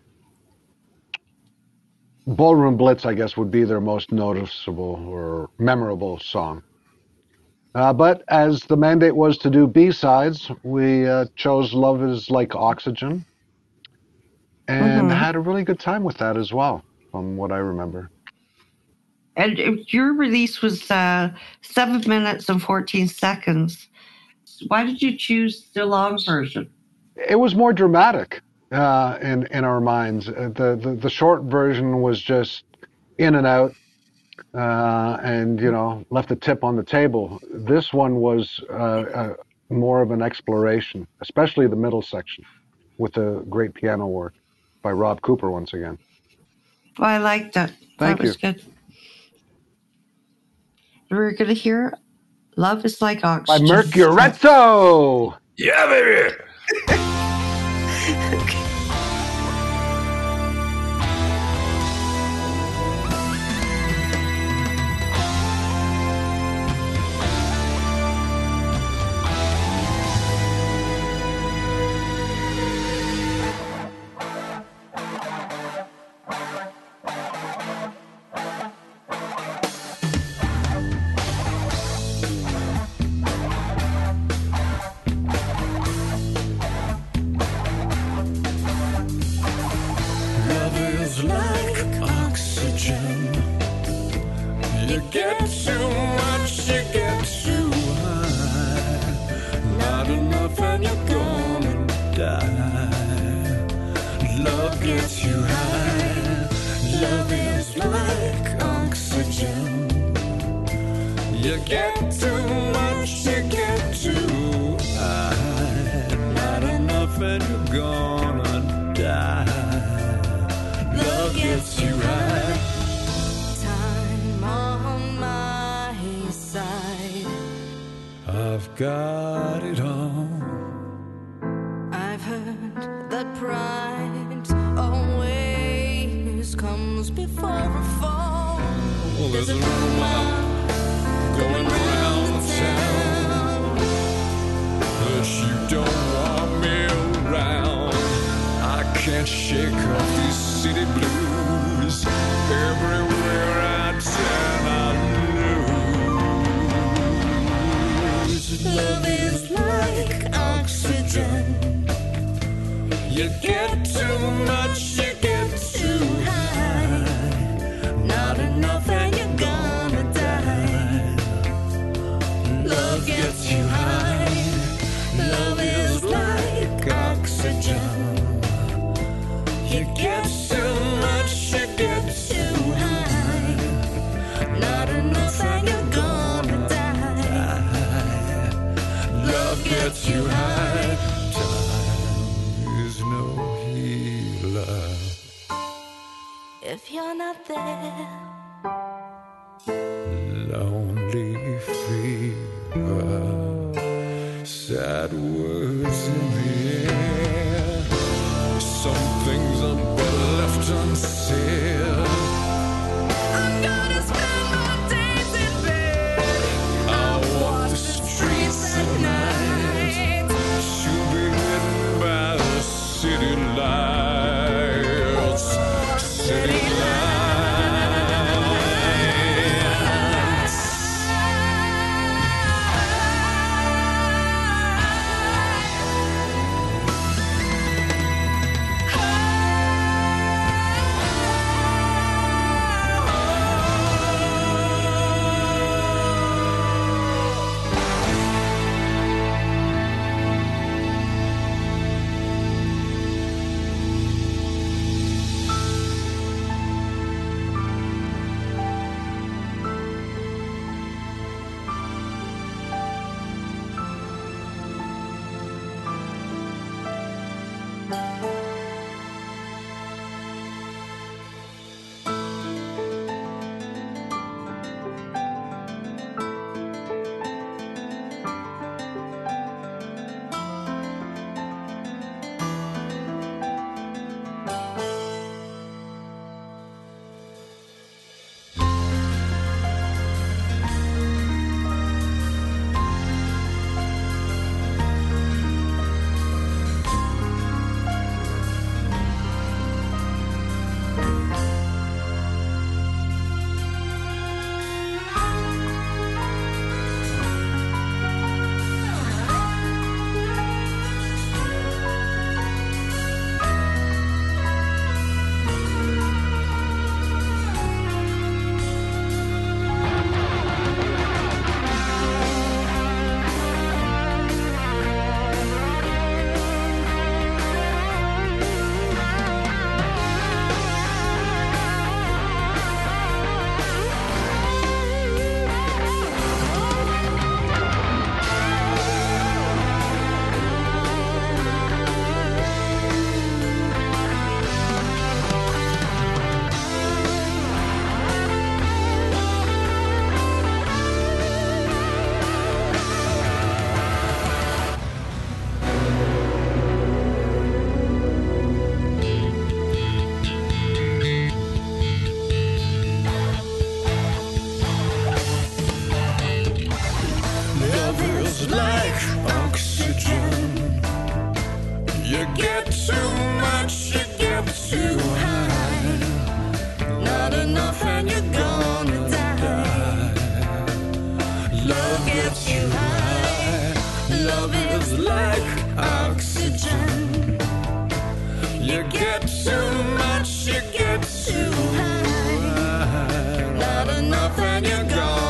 Speaker 4: Ballroom Blitz, I guess, would be their most noticeable or memorable song. Uh, but as the mandate was to do B sides, we uh, chose Love is Like Oxygen and
Speaker 3: Mhm.
Speaker 4: had a really good time with that as well, from what I remember.
Speaker 3: And your release was uh, seven minutes and 14 seconds. Why did you choose the long version?
Speaker 4: It was more dramatic uh, in in our minds. Uh, the, the the short version was just in and out, uh, and you know left a tip on the table. This one was uh, uh, more of an exploration, especially the middle section, with the great piano work by Rob Cooper once again.
Speaker 3: Well, I liked that.
Speaker 4: Thank
Speaker 3: that you. was good. We're gonna hear "Love Is Like Oxygen" by
Speaker 4: Mercuretto.
Speaker 6: Yeah, baby. okay. sad words in
Speaker 7: me. Is like oxygen. You get too much, you get too high. Not enough and you're gonna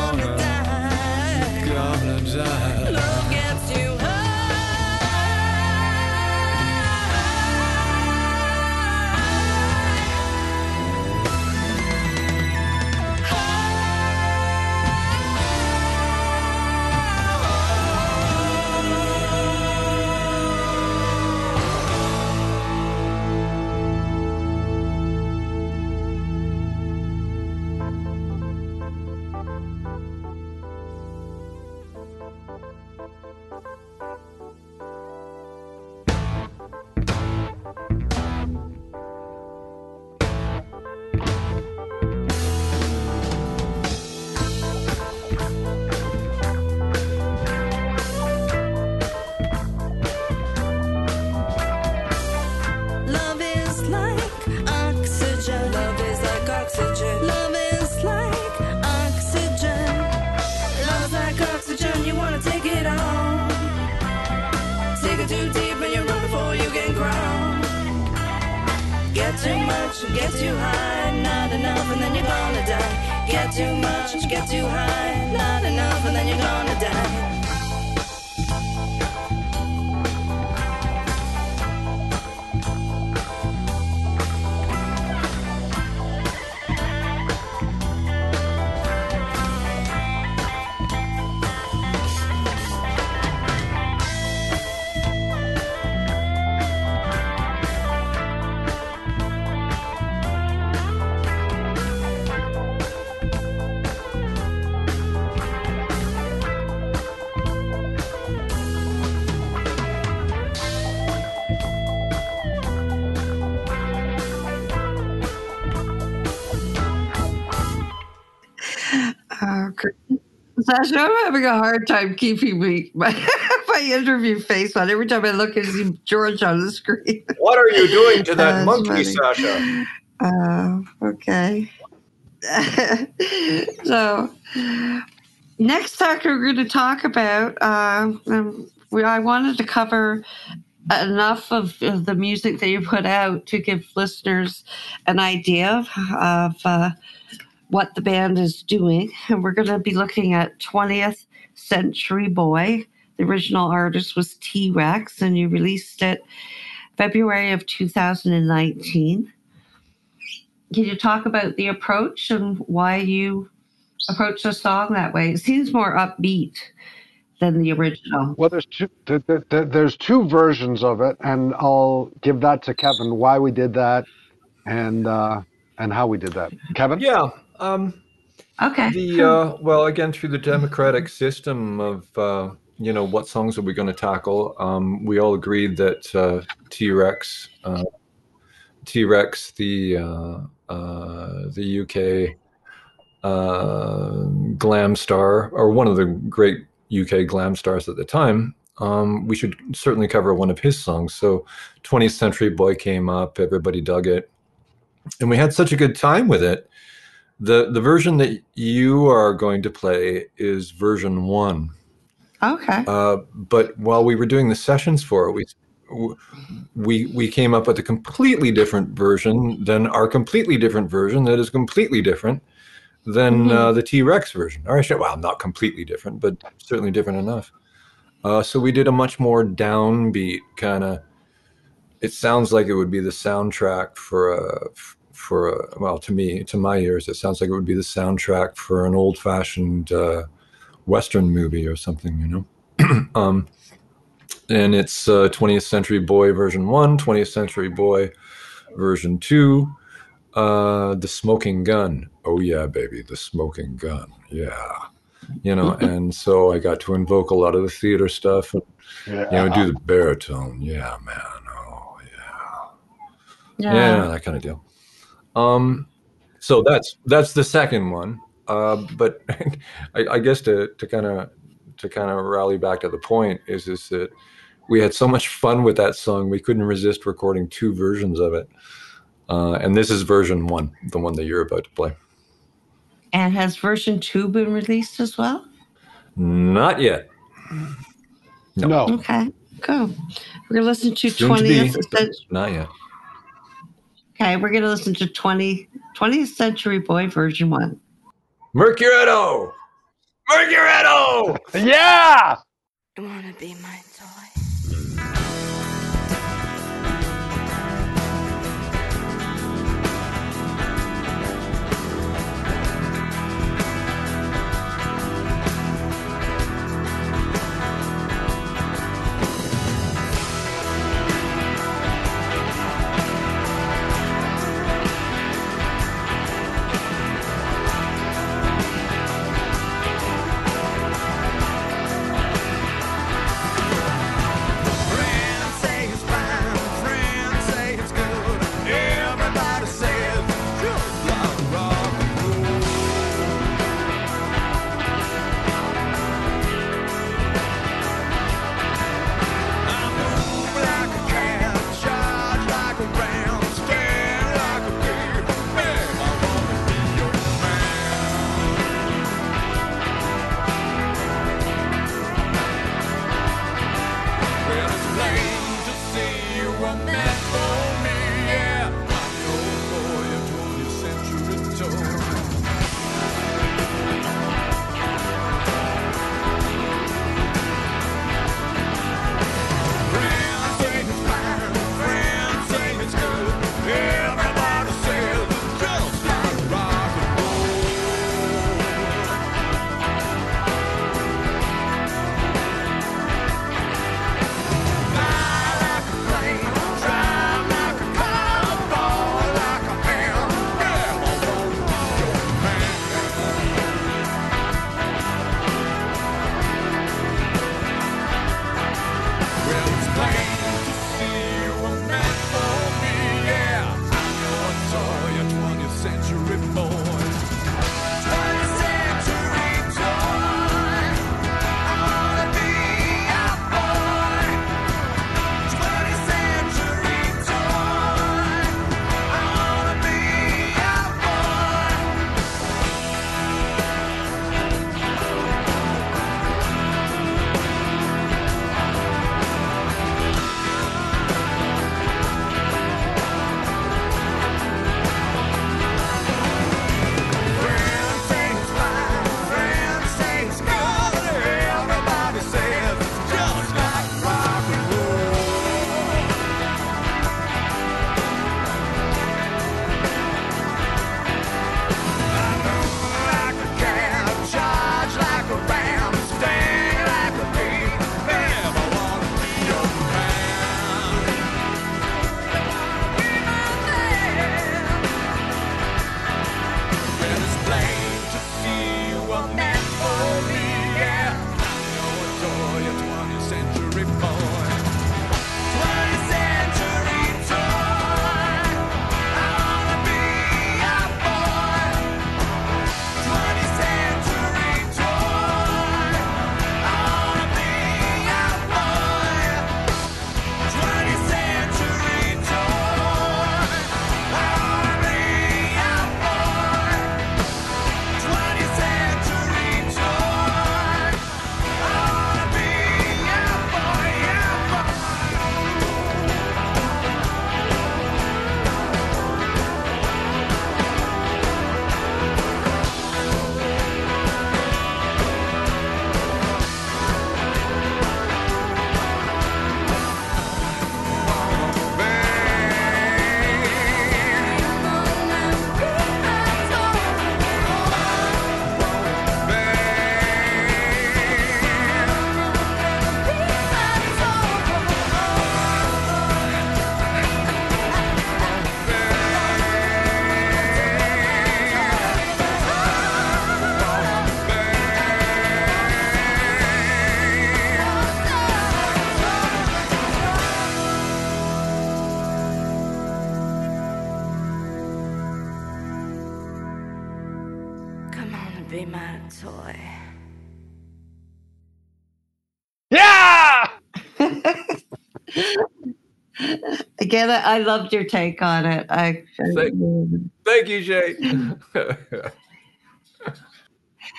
Speaker 3: Sascha, I'm having a hard time keeping me, my, my interview face on every time I look see George on the screen.
Speaker 5: What are you doing to that
Speaker 3: That's
Speaker 5: monkey,
Speaker 3: funny.
Speaker 5: Sascha?
Speaker 3: Uh, okay. so, next talk we're going to talk about. Uh, um, we, I wanted to cover enough of, of the music that you put out to give listeners an idea of, of uh, what the band is doing. And we're going to be looking at 20th Century Boy. The original artist was T Rex, and you released it February of 2019. Can you talk about the approach and why you approached the song that way? It seems more upbeat than the original.
Speaker 4: Well, there's two. There, there- there- there's two versions of it, and I'll give that to Kevin. Why we did that, and uh, and how we did that. Kevin.
Speaker 5: Yeah. Um,
Speaker 3: Okay.
Speaker 5: the uh, well, again, through the democratic system of uh, you know what songs are we going to tackle, um, we all agreed that uh, T Rex, uh, T Rex, the uh, uh, the UK uh, glam star, or one of the great UK glam stars at the time. Um, we should certainly cover one of his songs. So, 20th Century Boy came up, everybody dug it, and we had such a good time with it the the version that you are going to play is version one.
Speaker 3: okay.
Speaker 5: Uh, but while we were doing the sessions for it, we we we came up with a completely different version than our completely different version that is completely different than uh, the T Rex version. Or I should, well, not completely different, but certainly different enough. Uh, so we did a much more downbeat kind of. It sounds like it would be the soundtrack for a for a well to me to my ears it sounds like it would be the soundtrack for an old fashioned uh, western movie or something you know? Um, and it's uh, 20th century boy version 1 20th century boy version 2 uh, the smoking gun. Oh yeah baby the smoking gun. Yeah. You know and so i got to invoke a lot of the theater stuff and you know do the baritone. Yeah man. Oh yeah. Yeah, that kind of deal. Um, so that's that's the second one. Uh, but I, I, guess to to kind of to kind of rally back to the point is is that we had so much fun with that song we couldn't resist recording two versions of it. Uh, and this is version one, the one that you're about to play.
Speaker 3: And has version two been released as well?
Speaker 5: Not yet. No.
Speaker 4: no.
Speaker 3: Okay. Go. We're gonna listen to
Speaker 5: Soon
Speaker 3: 20th.
Speaker 5: To
Speaker 3: be,
Speaker 5: not yet.
Speaker 3: Okay, we're going to listen to 20, 20th Century Boy version one.
Speaker 5: Mercuretto! Mercuretto!
Speaker 4: Yeah!
Speaker 6: I want to be my yeah, that, I
Speaker 3: loved your take on it. I,
Speaker 5: thank, thank you, Shay.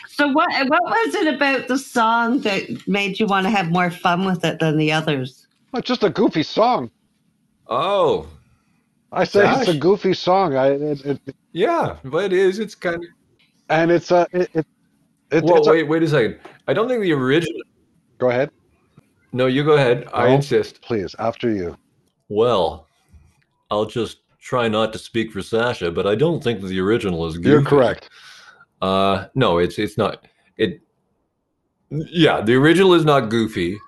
Speaker 3: so what what was it about the song that made you want to have more fun with it than the others?
Speaker 4: Well, it's just a goofy song.
Speaker 5: Oh,
Speaker 4: I say gosh. it's a goofy song. I it, it,
Speaker 5: yeah, but it is. It's kind of
Speaker 4: and it's a it. it, it
Speaker 5: well,
Speaker 4: wait, a,
Speaker 5: wait a second. I don't think the original.
Speaker 4: Go ahead.
Speaker 5: No, you go ahead.
Speaker 4: No, I
Speaker 5: insist.
Speaker 4: Please, after you.
Speaker 8: Well, I'll just try not to speak for Sascha, but I don't think the original is goofy.
Speaker 4: You're correct.
Speaker 5: Uh, no, it's it's not. It. Yeah, the original is not goofy.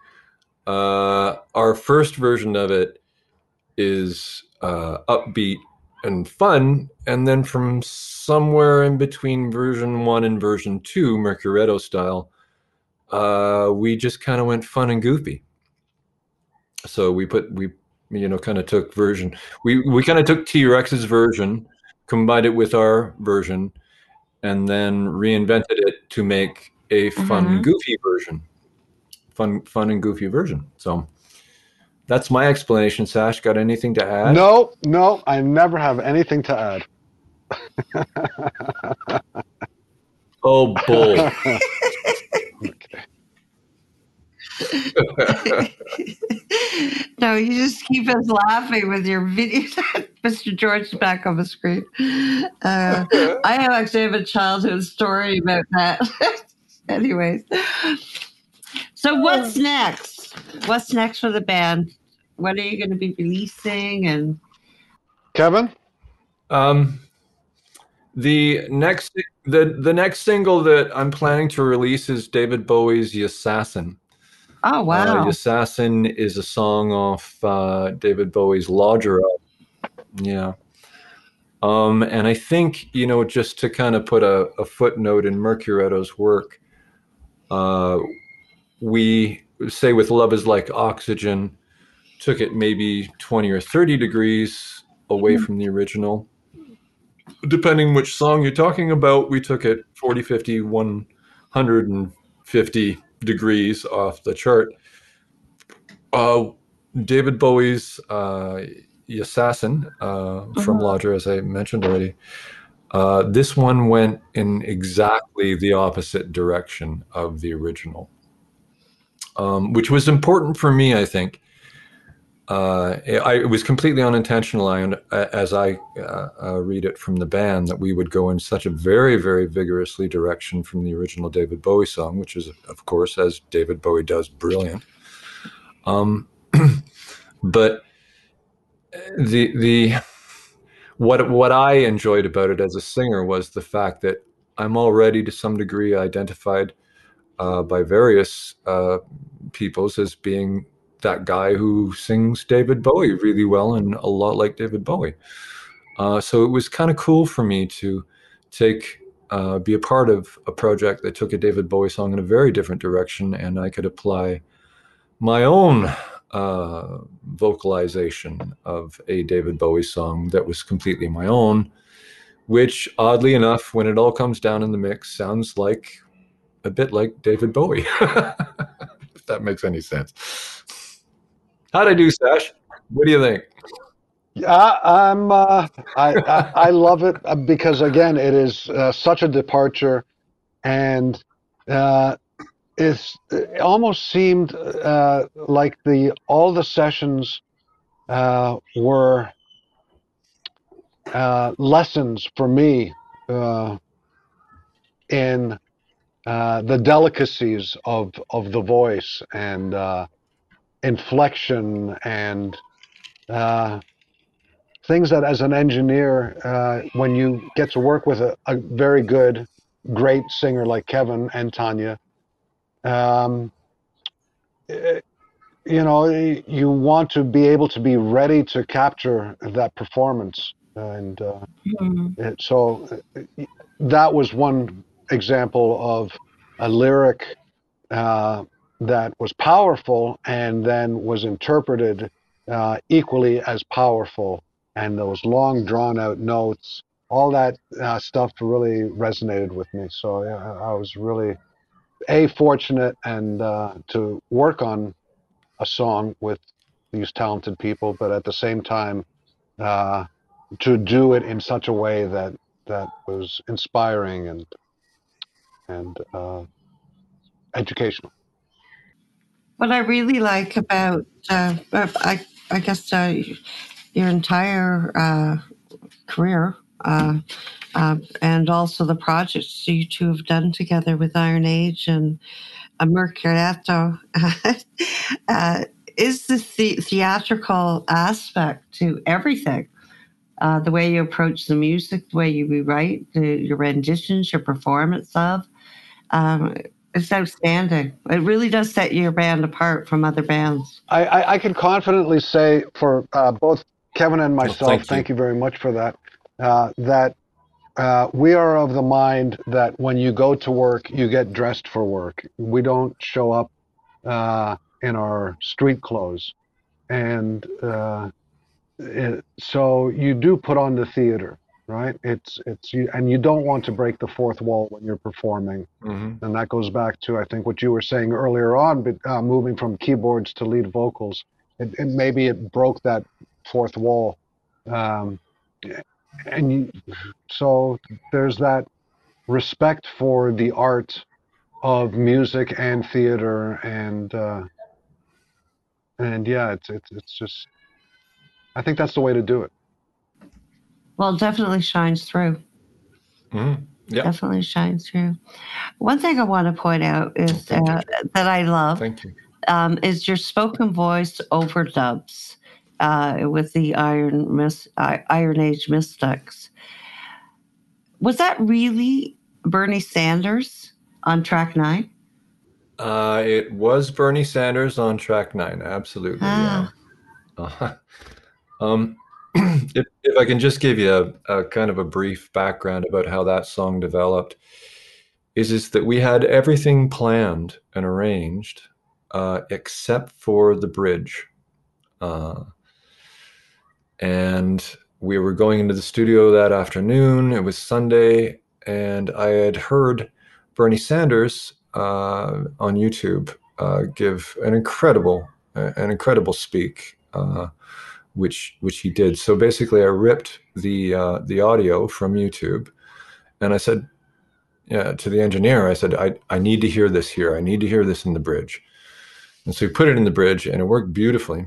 Speaker 5: Uh, our first version of it is uh, upbeat and fun, and then from somewhere in between version one and version two, Mercuretto style, uh, we just kind of went fun and goofy. So we put we you know kind of took version we we kind of took T Rex's version, combined it with our version, and then reinvented it to make a fun
Speaker 3: Mhm.
Speaker 5: goofy version fun fun and goofy version so that's my explanation sash got anything to add
Speaker 4: No, no, I never have anything to add.
Speaker 8: Oh, bull.
Speaker 3: no, you just keep us laughing with your video. Mr. George is back on the screen. Uh, I have actually have a childhood story about that. Anyways, so what's next? What's next for the band? What are you going to be releasing? And
Speaker 4: Kevin,
Speaker 5: um the next the the next single that i'm planning to release is david bowie's Yassassin
Speaker 3: oh
Speaker 5: Uh,
Speaker 3: wow,
Speaker 5: The Assassin is a song off uh, David Bowie's Lodger. Yeah. Um, and I think, you know, just to kind of put a, a footnote in Mercuretto's work, uh, we say with Love is Like Oxygen, took it maybe 20 or 30 degrees away from the original. Depending which song you're talking about, we took it 40, 50, 150 degrees off the chart. Uh, David Bowie's uh, Yassassin uh, from
Speaker 3: Mhm.
Speaker 5: Lodger, as I mentioned already. Uh, this one went in exactly the opposite direction of the original, um, which was important for me, I think. Uh, I, it was completely unintentional, I, as I uh, uh, read it from the band, that we would go in such a very, very vigorously direction from the original David Bowie song, which is, of course, as David Bowie does, brilliant. Um, but the the what what I enjoyed about it as a singer was the fact that I'm already to some degree identified uh, by various uh, peoples as being that guy who sings David Bowie really well and a lot like David Bowie. Uh, so it was kind of cool for me to take uh, be a part of a project that took a David Bowie song in a very different direction, and I could apply my own uh, vocalization of a David Bowie song that was completely my own, which oddly enough, when it all comes down in the mix, sounds like a bit like David Bowie. if that makes any sense. How'd I do, Sash? What do you think?
Speaker 4: Yeah, I'm. Uh, I, I I love it uh, because again, it is uh, such a departure, and uh, it's it almost seemed uh, like the all the sessions uh, were lessons for me in the delicacies of of the voice and inflection and. Uh, things that as an engineer uh, when you get to work with a, a very good great singer like kevin and tanya um, eh, you know you want to be able to be ready to capture that performance and uh,
Speaker 3: Mhm.
Speaker 4: it- so uh, that was one example of a lyric uh, that was powerful and then was interpreted uh, equally as powerful and those long drawn out notes all that uh, stuff really resonated with me so yeah, i was really a fortunate and uh, to work on a song with these talented people but at the same time uh, to do it in such a way that that was inspiring and and uh, educational.
Speaker 3: What I really like about, uh, I, I guess, uh, your entire uh, career uh, uh, and also the projects you two have done together with Iron Age and uh, Mercuretto uh, is the, the theatrical aspect to everything. Uh, the way you approach the music, the way you rewrite, the, your renditions, your performance of. Um, it's outstanding. It really does set your band apart from other bands.
Speaker 4: I, I, I can confidently say for uh, both Kevin and myself,
Speaker 5: thank
Speaker 4: thank,
Speaker 5: you.
Speaker 4: you. very much for that, uh, that uh, we are of the mind that when you go to work, you get dressed for work. We don't show up uh, in our street clothes. And uh, it, so you do put on the theater, right? It's, it's you, and you don't want to break the fourth wall when you're performing.
Speaker 5: hmm
Speaker 4: and that goes back to I think what you were saying earlier on, but uh, moving from keyboards to lead vocals, it, it maybe it broke that fourth wall, um, and you, so there's that respect for the art of music and theater, and uh, and yeah, it's it's it's just I think that's the way to do it.
Speaker 3: Well, it definitely shines through.
Speaker 5: Yeah.
Speaker 3: Definitely shines through. One thing I want to point out is uh, that I love um, is your spoken voice overdubs uh, with the Iron Mis- Iron Age Mystics. Was that really Bernie Sanders on track nine?
Speaker 5: Uh, it was Bernie Sanders on track nine. Absolutely.
Speaker 3: Ah.
Speaker 5: Yeah. Uh, um, if, if I can just give you a, a kind of a brief background about how that song developed, is is that we had everything planned and arranged uh, except for the bridge, uh, and we were going into the studio that afternoon. It was Sunday, and I had heard Bernie Sanders uh, on YouTube uh, give an incredible, an incredible speak, uh, which which he did. So basically, I ripped the uh, the audio from YouTube, and I said, yeah, to the engineer, I said, I I need to hear this here. I need to hear this in the bridge. And so we put it in the bridge, and it worked beautifully.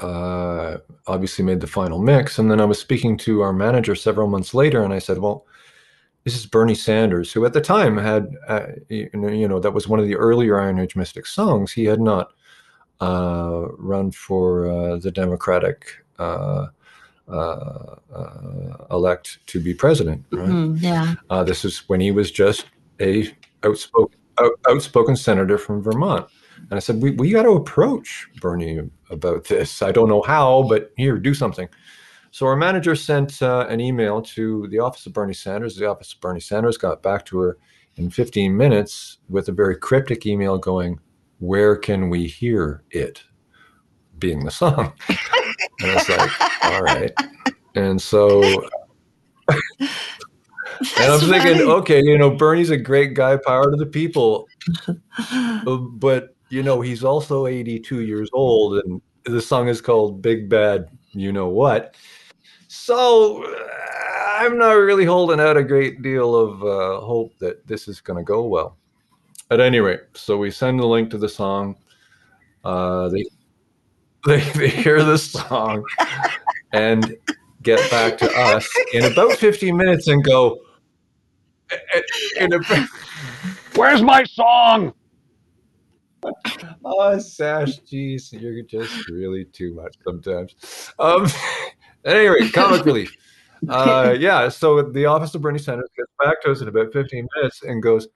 Speaker 5: Uh, obviously, made the final mix, and then I was speaking to our manager several months later, and I said, well this is Bernie Sanders, who at the time had, uh, you, know, you know, that was one of the earlier Iron Age Mystic songs. He had not run for uh, the Democratic uh, uh, uh, elect to be president. Right?
Speaker 3: Mhm, yeah.
Speaker 5: Uh, this is when he was just a outspoken out, outspoken senator from Vermont. And I said, we, we got to approach Bernie about this. I don't know how, but here, do something. So our manager sent uh, an email to the office of Bernie Sanders. The office of Bernie Sanders got back to her in 15 minutes with a very cryptic email going, "Where can we hear it?" Being the song, and I was like, "All right." And so, and I'm thinking,
Speaker 3: funny.
Speaker 5: okay, you know, Bernie's a great guy, power to the people, uh, but you know, he's also 82 years old, and the song is called "Big Bad," you know what? So I'm not really holding out a great deal of uh, hope that this is going to go well. At any rate, so we send the link to the song. Uh, they, they they hear the song and get back to us in about 15 minutes and go. In a,
Speaker 4: Where's my song?
Speaker 5: oh, Sash, geez, you're just really too much sometimes. Um, at any rate, comic relief. Uh, yeah, so the office of Bernie Sanders gets back to us in about 15 minutes and goes,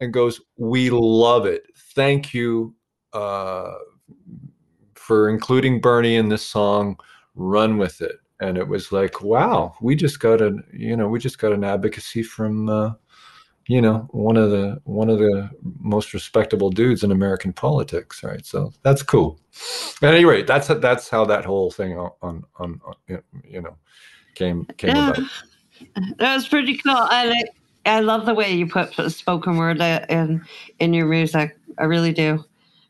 Speaker 5: and goes, we love it. Thank you uh, for including Bernie in this song. Run with it. And it was like, wow, we just got a, you know, we just got an advocacy from, uh, you know, one of the one of the most respectable dudes in American politics, right? So that's cool. At any rate, that's that's how that whole thing on on, on, you know came came
Speaker 3: Yeah.
Speaker 5: about.
Speaker 3: That was pretty cool. I like, I love the way you put spoken word in in your music. I really do,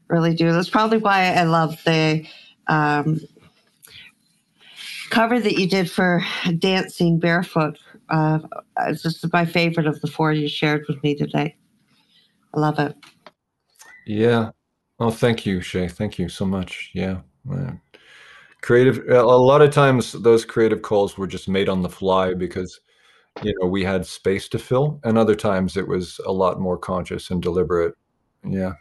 Speaker 3: really do. That's probably why I love the um, cover that you did for "Dancing Barefoot" Uh, it's just my favorite of the four you shared with me today. I love it.
Speaker 5: Yeah. Oh, thank you, Shay. Thank you so much. Yeah. man. Creative. A lot of times, those creative calls were just made on the fly because, you know, we had space to fill, and other times it was a lot more conscious and deliberate. Yeah.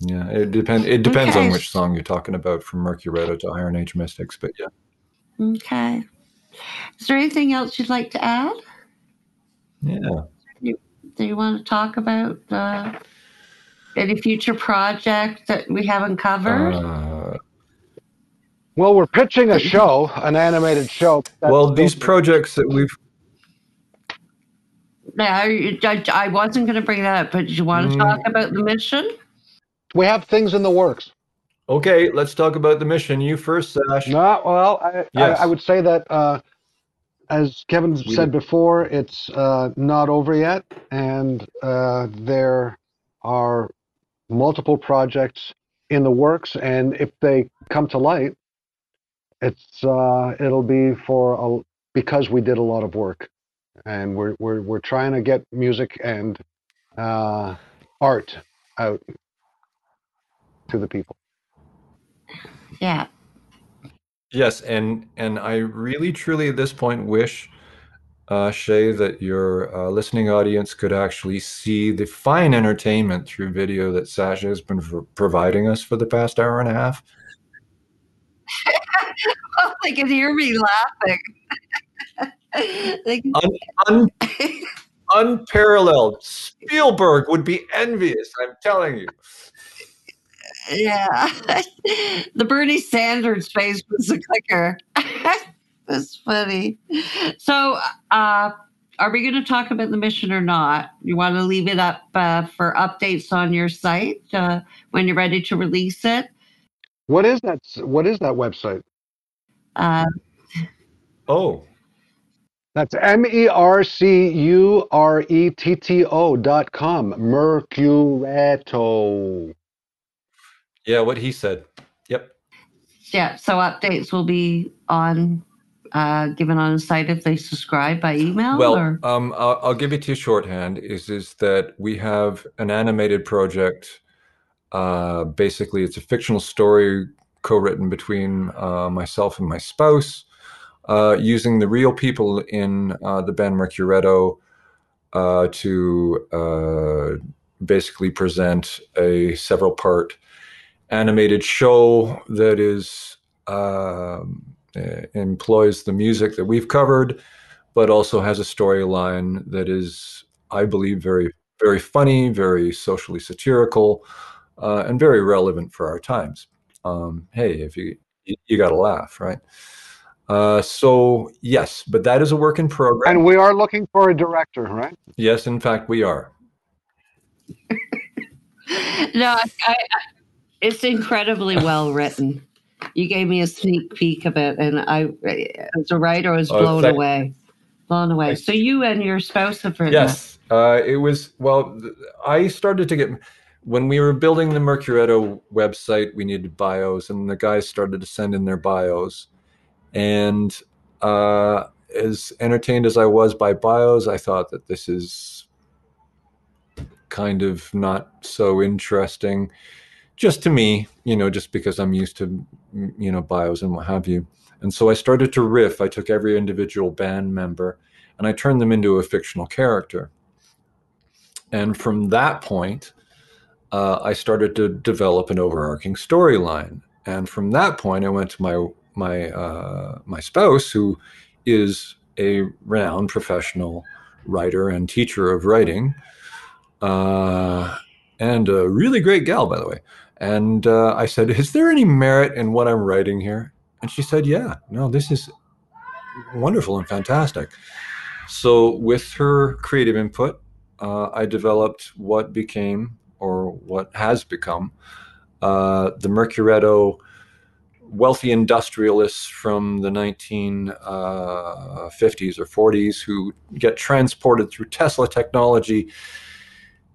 Speaker 5: Yeah. It depends. It depends on which song you're talking about, from Mercuretto to Iron Age Mystics. But yeah.
Speaker 3: Okay. Is there anything else you'd like to add?
Speaker 5: Yeah.
Speaker 3: Do you want to talk about uh, any future project that we haven't covered?
Speaker 5: Uh,
Speaker 4: Well, we're pitching a show, an animated show. That's
Speaker 5: well, these projects that we've
Speaker 3: no, I, I- I wasn't going to bring that up, but you want to
Speaker 5: Mm.
Speaker 3: talk about the mission?
Speaker 4: we have things in the works.
Speaker 5: Okay, let's talk about the mission. You first, Sash.
Speaker 4: No, well, I,
Speaker 5: Yes.
Speaker 4: I, I would say that, uh, as Kevin
Speaker 5: We
Speaker 4: said
Speaker 5: did-
Speaker 4: before, it's uh, not over yet, and uh, there are multiple projects in the works, and if they come to light, it's uh, it'll be for a, because we did a lot of work, and we're we're we're trying to get music and uh, art out to the people.
Speaker 3: Yeah.
Speaker 5: Yes, and and I really truly at this point wish, uh, Shay, that your uh, listening audience could actually see the fine entertainment through video that Sascha has been pro- providing us for the past hour and a half.
Speaker 3: Oh, they can hear me laughing. they can,
Speaker 5: Un- unparalleled. Spielberg would be envious. I'm telling you.
Speaker 3: yeah. the Bernie Sanders face was the clicker. That's funny. So, uh, are we going to talk about the mission or not? You want to leave it up uh, for updates on your site uh, when you're ready to release it?
Speaker 4: What is that? What is that website?
Speaker 3: Uh,
Speaker 5: Oh,
Speaker 4: That's M E R C U R E T T O dot com. Mercuretto.
Speaker 5: yeah, what he said. Yep.
Speaker 3: yeah. So updates will be on uh, given on the site if they subscribe by email.
Speaker 5: Well,
Speaker 3: or?
Speaker 5: um, I'll, I'll give it to you shorthand. Is is that we have an animated project. Uh, basically, it's a fictional story co-written between uh, myself and my spouse, uh, using the real people in uh, the band Mercuretto uh, to uh, basically present a several-part animated show that is um, uh, employs the music that we've covered but also has a storyline that is, I believe, very, very funny, very socially satirical, uh, and very relevant for our times. Um, hey, if you you, you got to laugh, right? Uh, so yes, but that is a work in progress.
Speaker 4: And we are looking for a director, right?
Speaker 5: yes, in fact, we are.
Speaker 3: no, I, I, it's incredibly well written. You gave me a sneak peek of it, and I, as a writer, was
Speaker 5: Oh,
Speaker 3: blown
Speaker 5: thank-
Speaker 3: away. Blown away.
Speaker 5: Thank
Speaker 3: So you and your spouse have written
Speaker 5: Yes, uh, it was. Well, I started to get when we were building the Mercuretto website. We needed bios, and the guys started to send in their bios. And uh, as entertained as I was by bios, I thought that this is kind of not so interesting, just to me. You know, just because I'm used to you know bios and what have you. And so I started to riff. I took every individual band member and I turned them into a fictional character. And from that point, uh, I started to develop an overarching storyline. And from that point, I went to my my uh, my spouse, who is a renowned professional writer and teacher of writing, uh, and a really great gal, by the way. And uh, I said, "Is there any merit in what I'm writing here?" And she said, "Yeah, no, this is wonderful and fantastic." So, with her creative input, uh, I developed what became, or what has become, uh, the Mercuretto wealthy industrialists from the 1950s or 40s who get transported through Tesla technology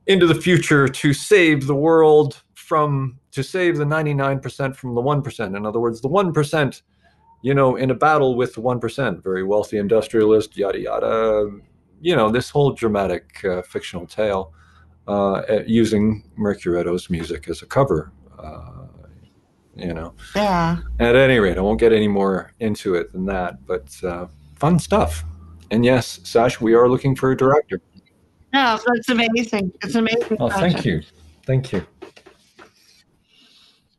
Speaker 5: into the future to save the world from, to save the 99% from the 1%. In other words, the 1%, you know, in a battle with the 1%, very wealthy industrialist, yada, yada. You know, this whole dramatic uh, fictional tale uh, uh, using Mercuretto's music as a cover. Uh, you know,
Speaker 9: Yeah.
Speaker 5: at any rate, I won't get any more into it than that, but uh, fun stuff. And yes, Sash, we are looking for a director.
Speaker 9: No, that's amazing. It's amazing.
Speaker 5: Oh, thank you. Thank you.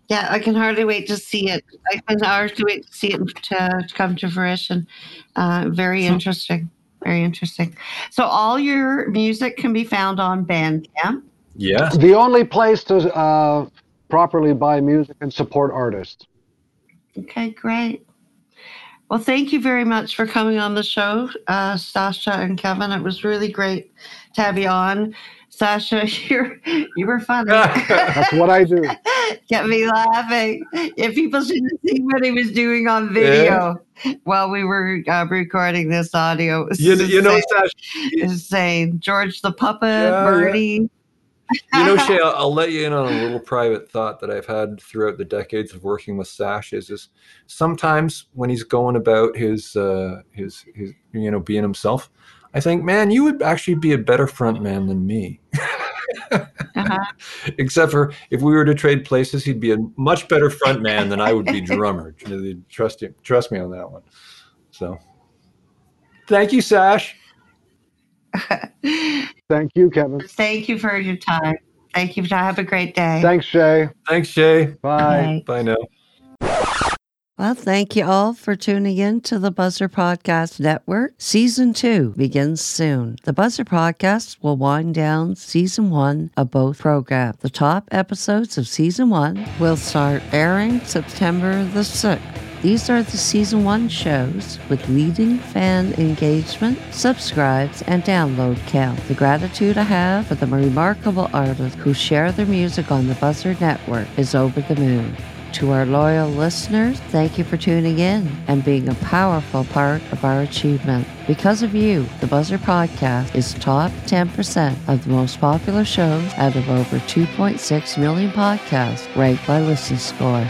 Speaker 9: Yeah, I can hardly wait to see it. I can hardly wait to see it to, to come to fruition. Uh, very interesting. Very interesting. So all your music can be found on Bandcamp.
Speaker 5: Yes.
Speaker 4: The only place to uh, properly buy music and support artists.
Speaker 9: Okay, great. Well, thank you very much for coming on the show, uh, Sascha and Kevin. It was really great to have you on. Sascha, you're you were funny.
Speaker 4: That's what I do.
Speaker 9: Get me laughing. If people should have seen what he was doing on video while we were uh, recording this audio, it was
Speaker 5: You, you know,
Speaker 9: Sascha,
Speaker 5: Sash,
Speaker 9: insane. George the puppet,
Speaker 5: Yeah, yeah. You know, Shay, I'll, I'll let you in on a little private thought that I've had throughout the decades of working with Sash. Is is sometimes when he's going about his uh, his his you know being himself, I think, man, you would actually be a better front man than me.
Speaker 9: Uh-huh.
Speaker 5: Except for if we were to trade places, he'd be a much better front man than I would be drummer. Trust you, trust me on that one. So, thank you, Sash.
Speaker 4: Thank you, Kevin.
Speaker 9: Thank you for your time. Thank you. Have a great day.
Speaker 4: Thanks, Shay.
Speaker 5: Thanks, Shay.
Speaker 4: Bye.
Speaker 5: Bye now.
Speaker 9: Well, thank you all for tuning in to the Buzzr Podcast Network. Season two begins soon. The Buzzr Podcast will wind down season one of both programs. The top episodes of season one will start airing September the 6th. These are the season one shows with leading fan engagement, subscribes, and download count. The gratitude I have for the remarkable artists who share their music on the Buzzr Network is over the moon. To our loyal listeners, thank you for tuning in and being a powerful part of our achievement. Because of you, the Buzzr Podcast is top 10% of the most popular shows out of over 2.6 million podcasts ranked by Listen Score.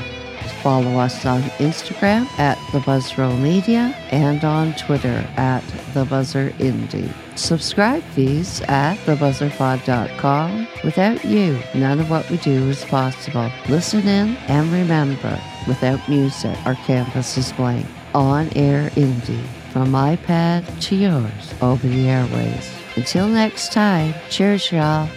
Speaker 9: Follow us on Instagram at The Buzzroll Media and on Twitter at The Buzzr Indie. Subscribe fees at thebuzzrpod.com. Without you, none of what we do is possible. Listen in and remember, without music, our campus is blank. On air indie, from iPad to yours, over the airways. Until next time, cheers, y'all.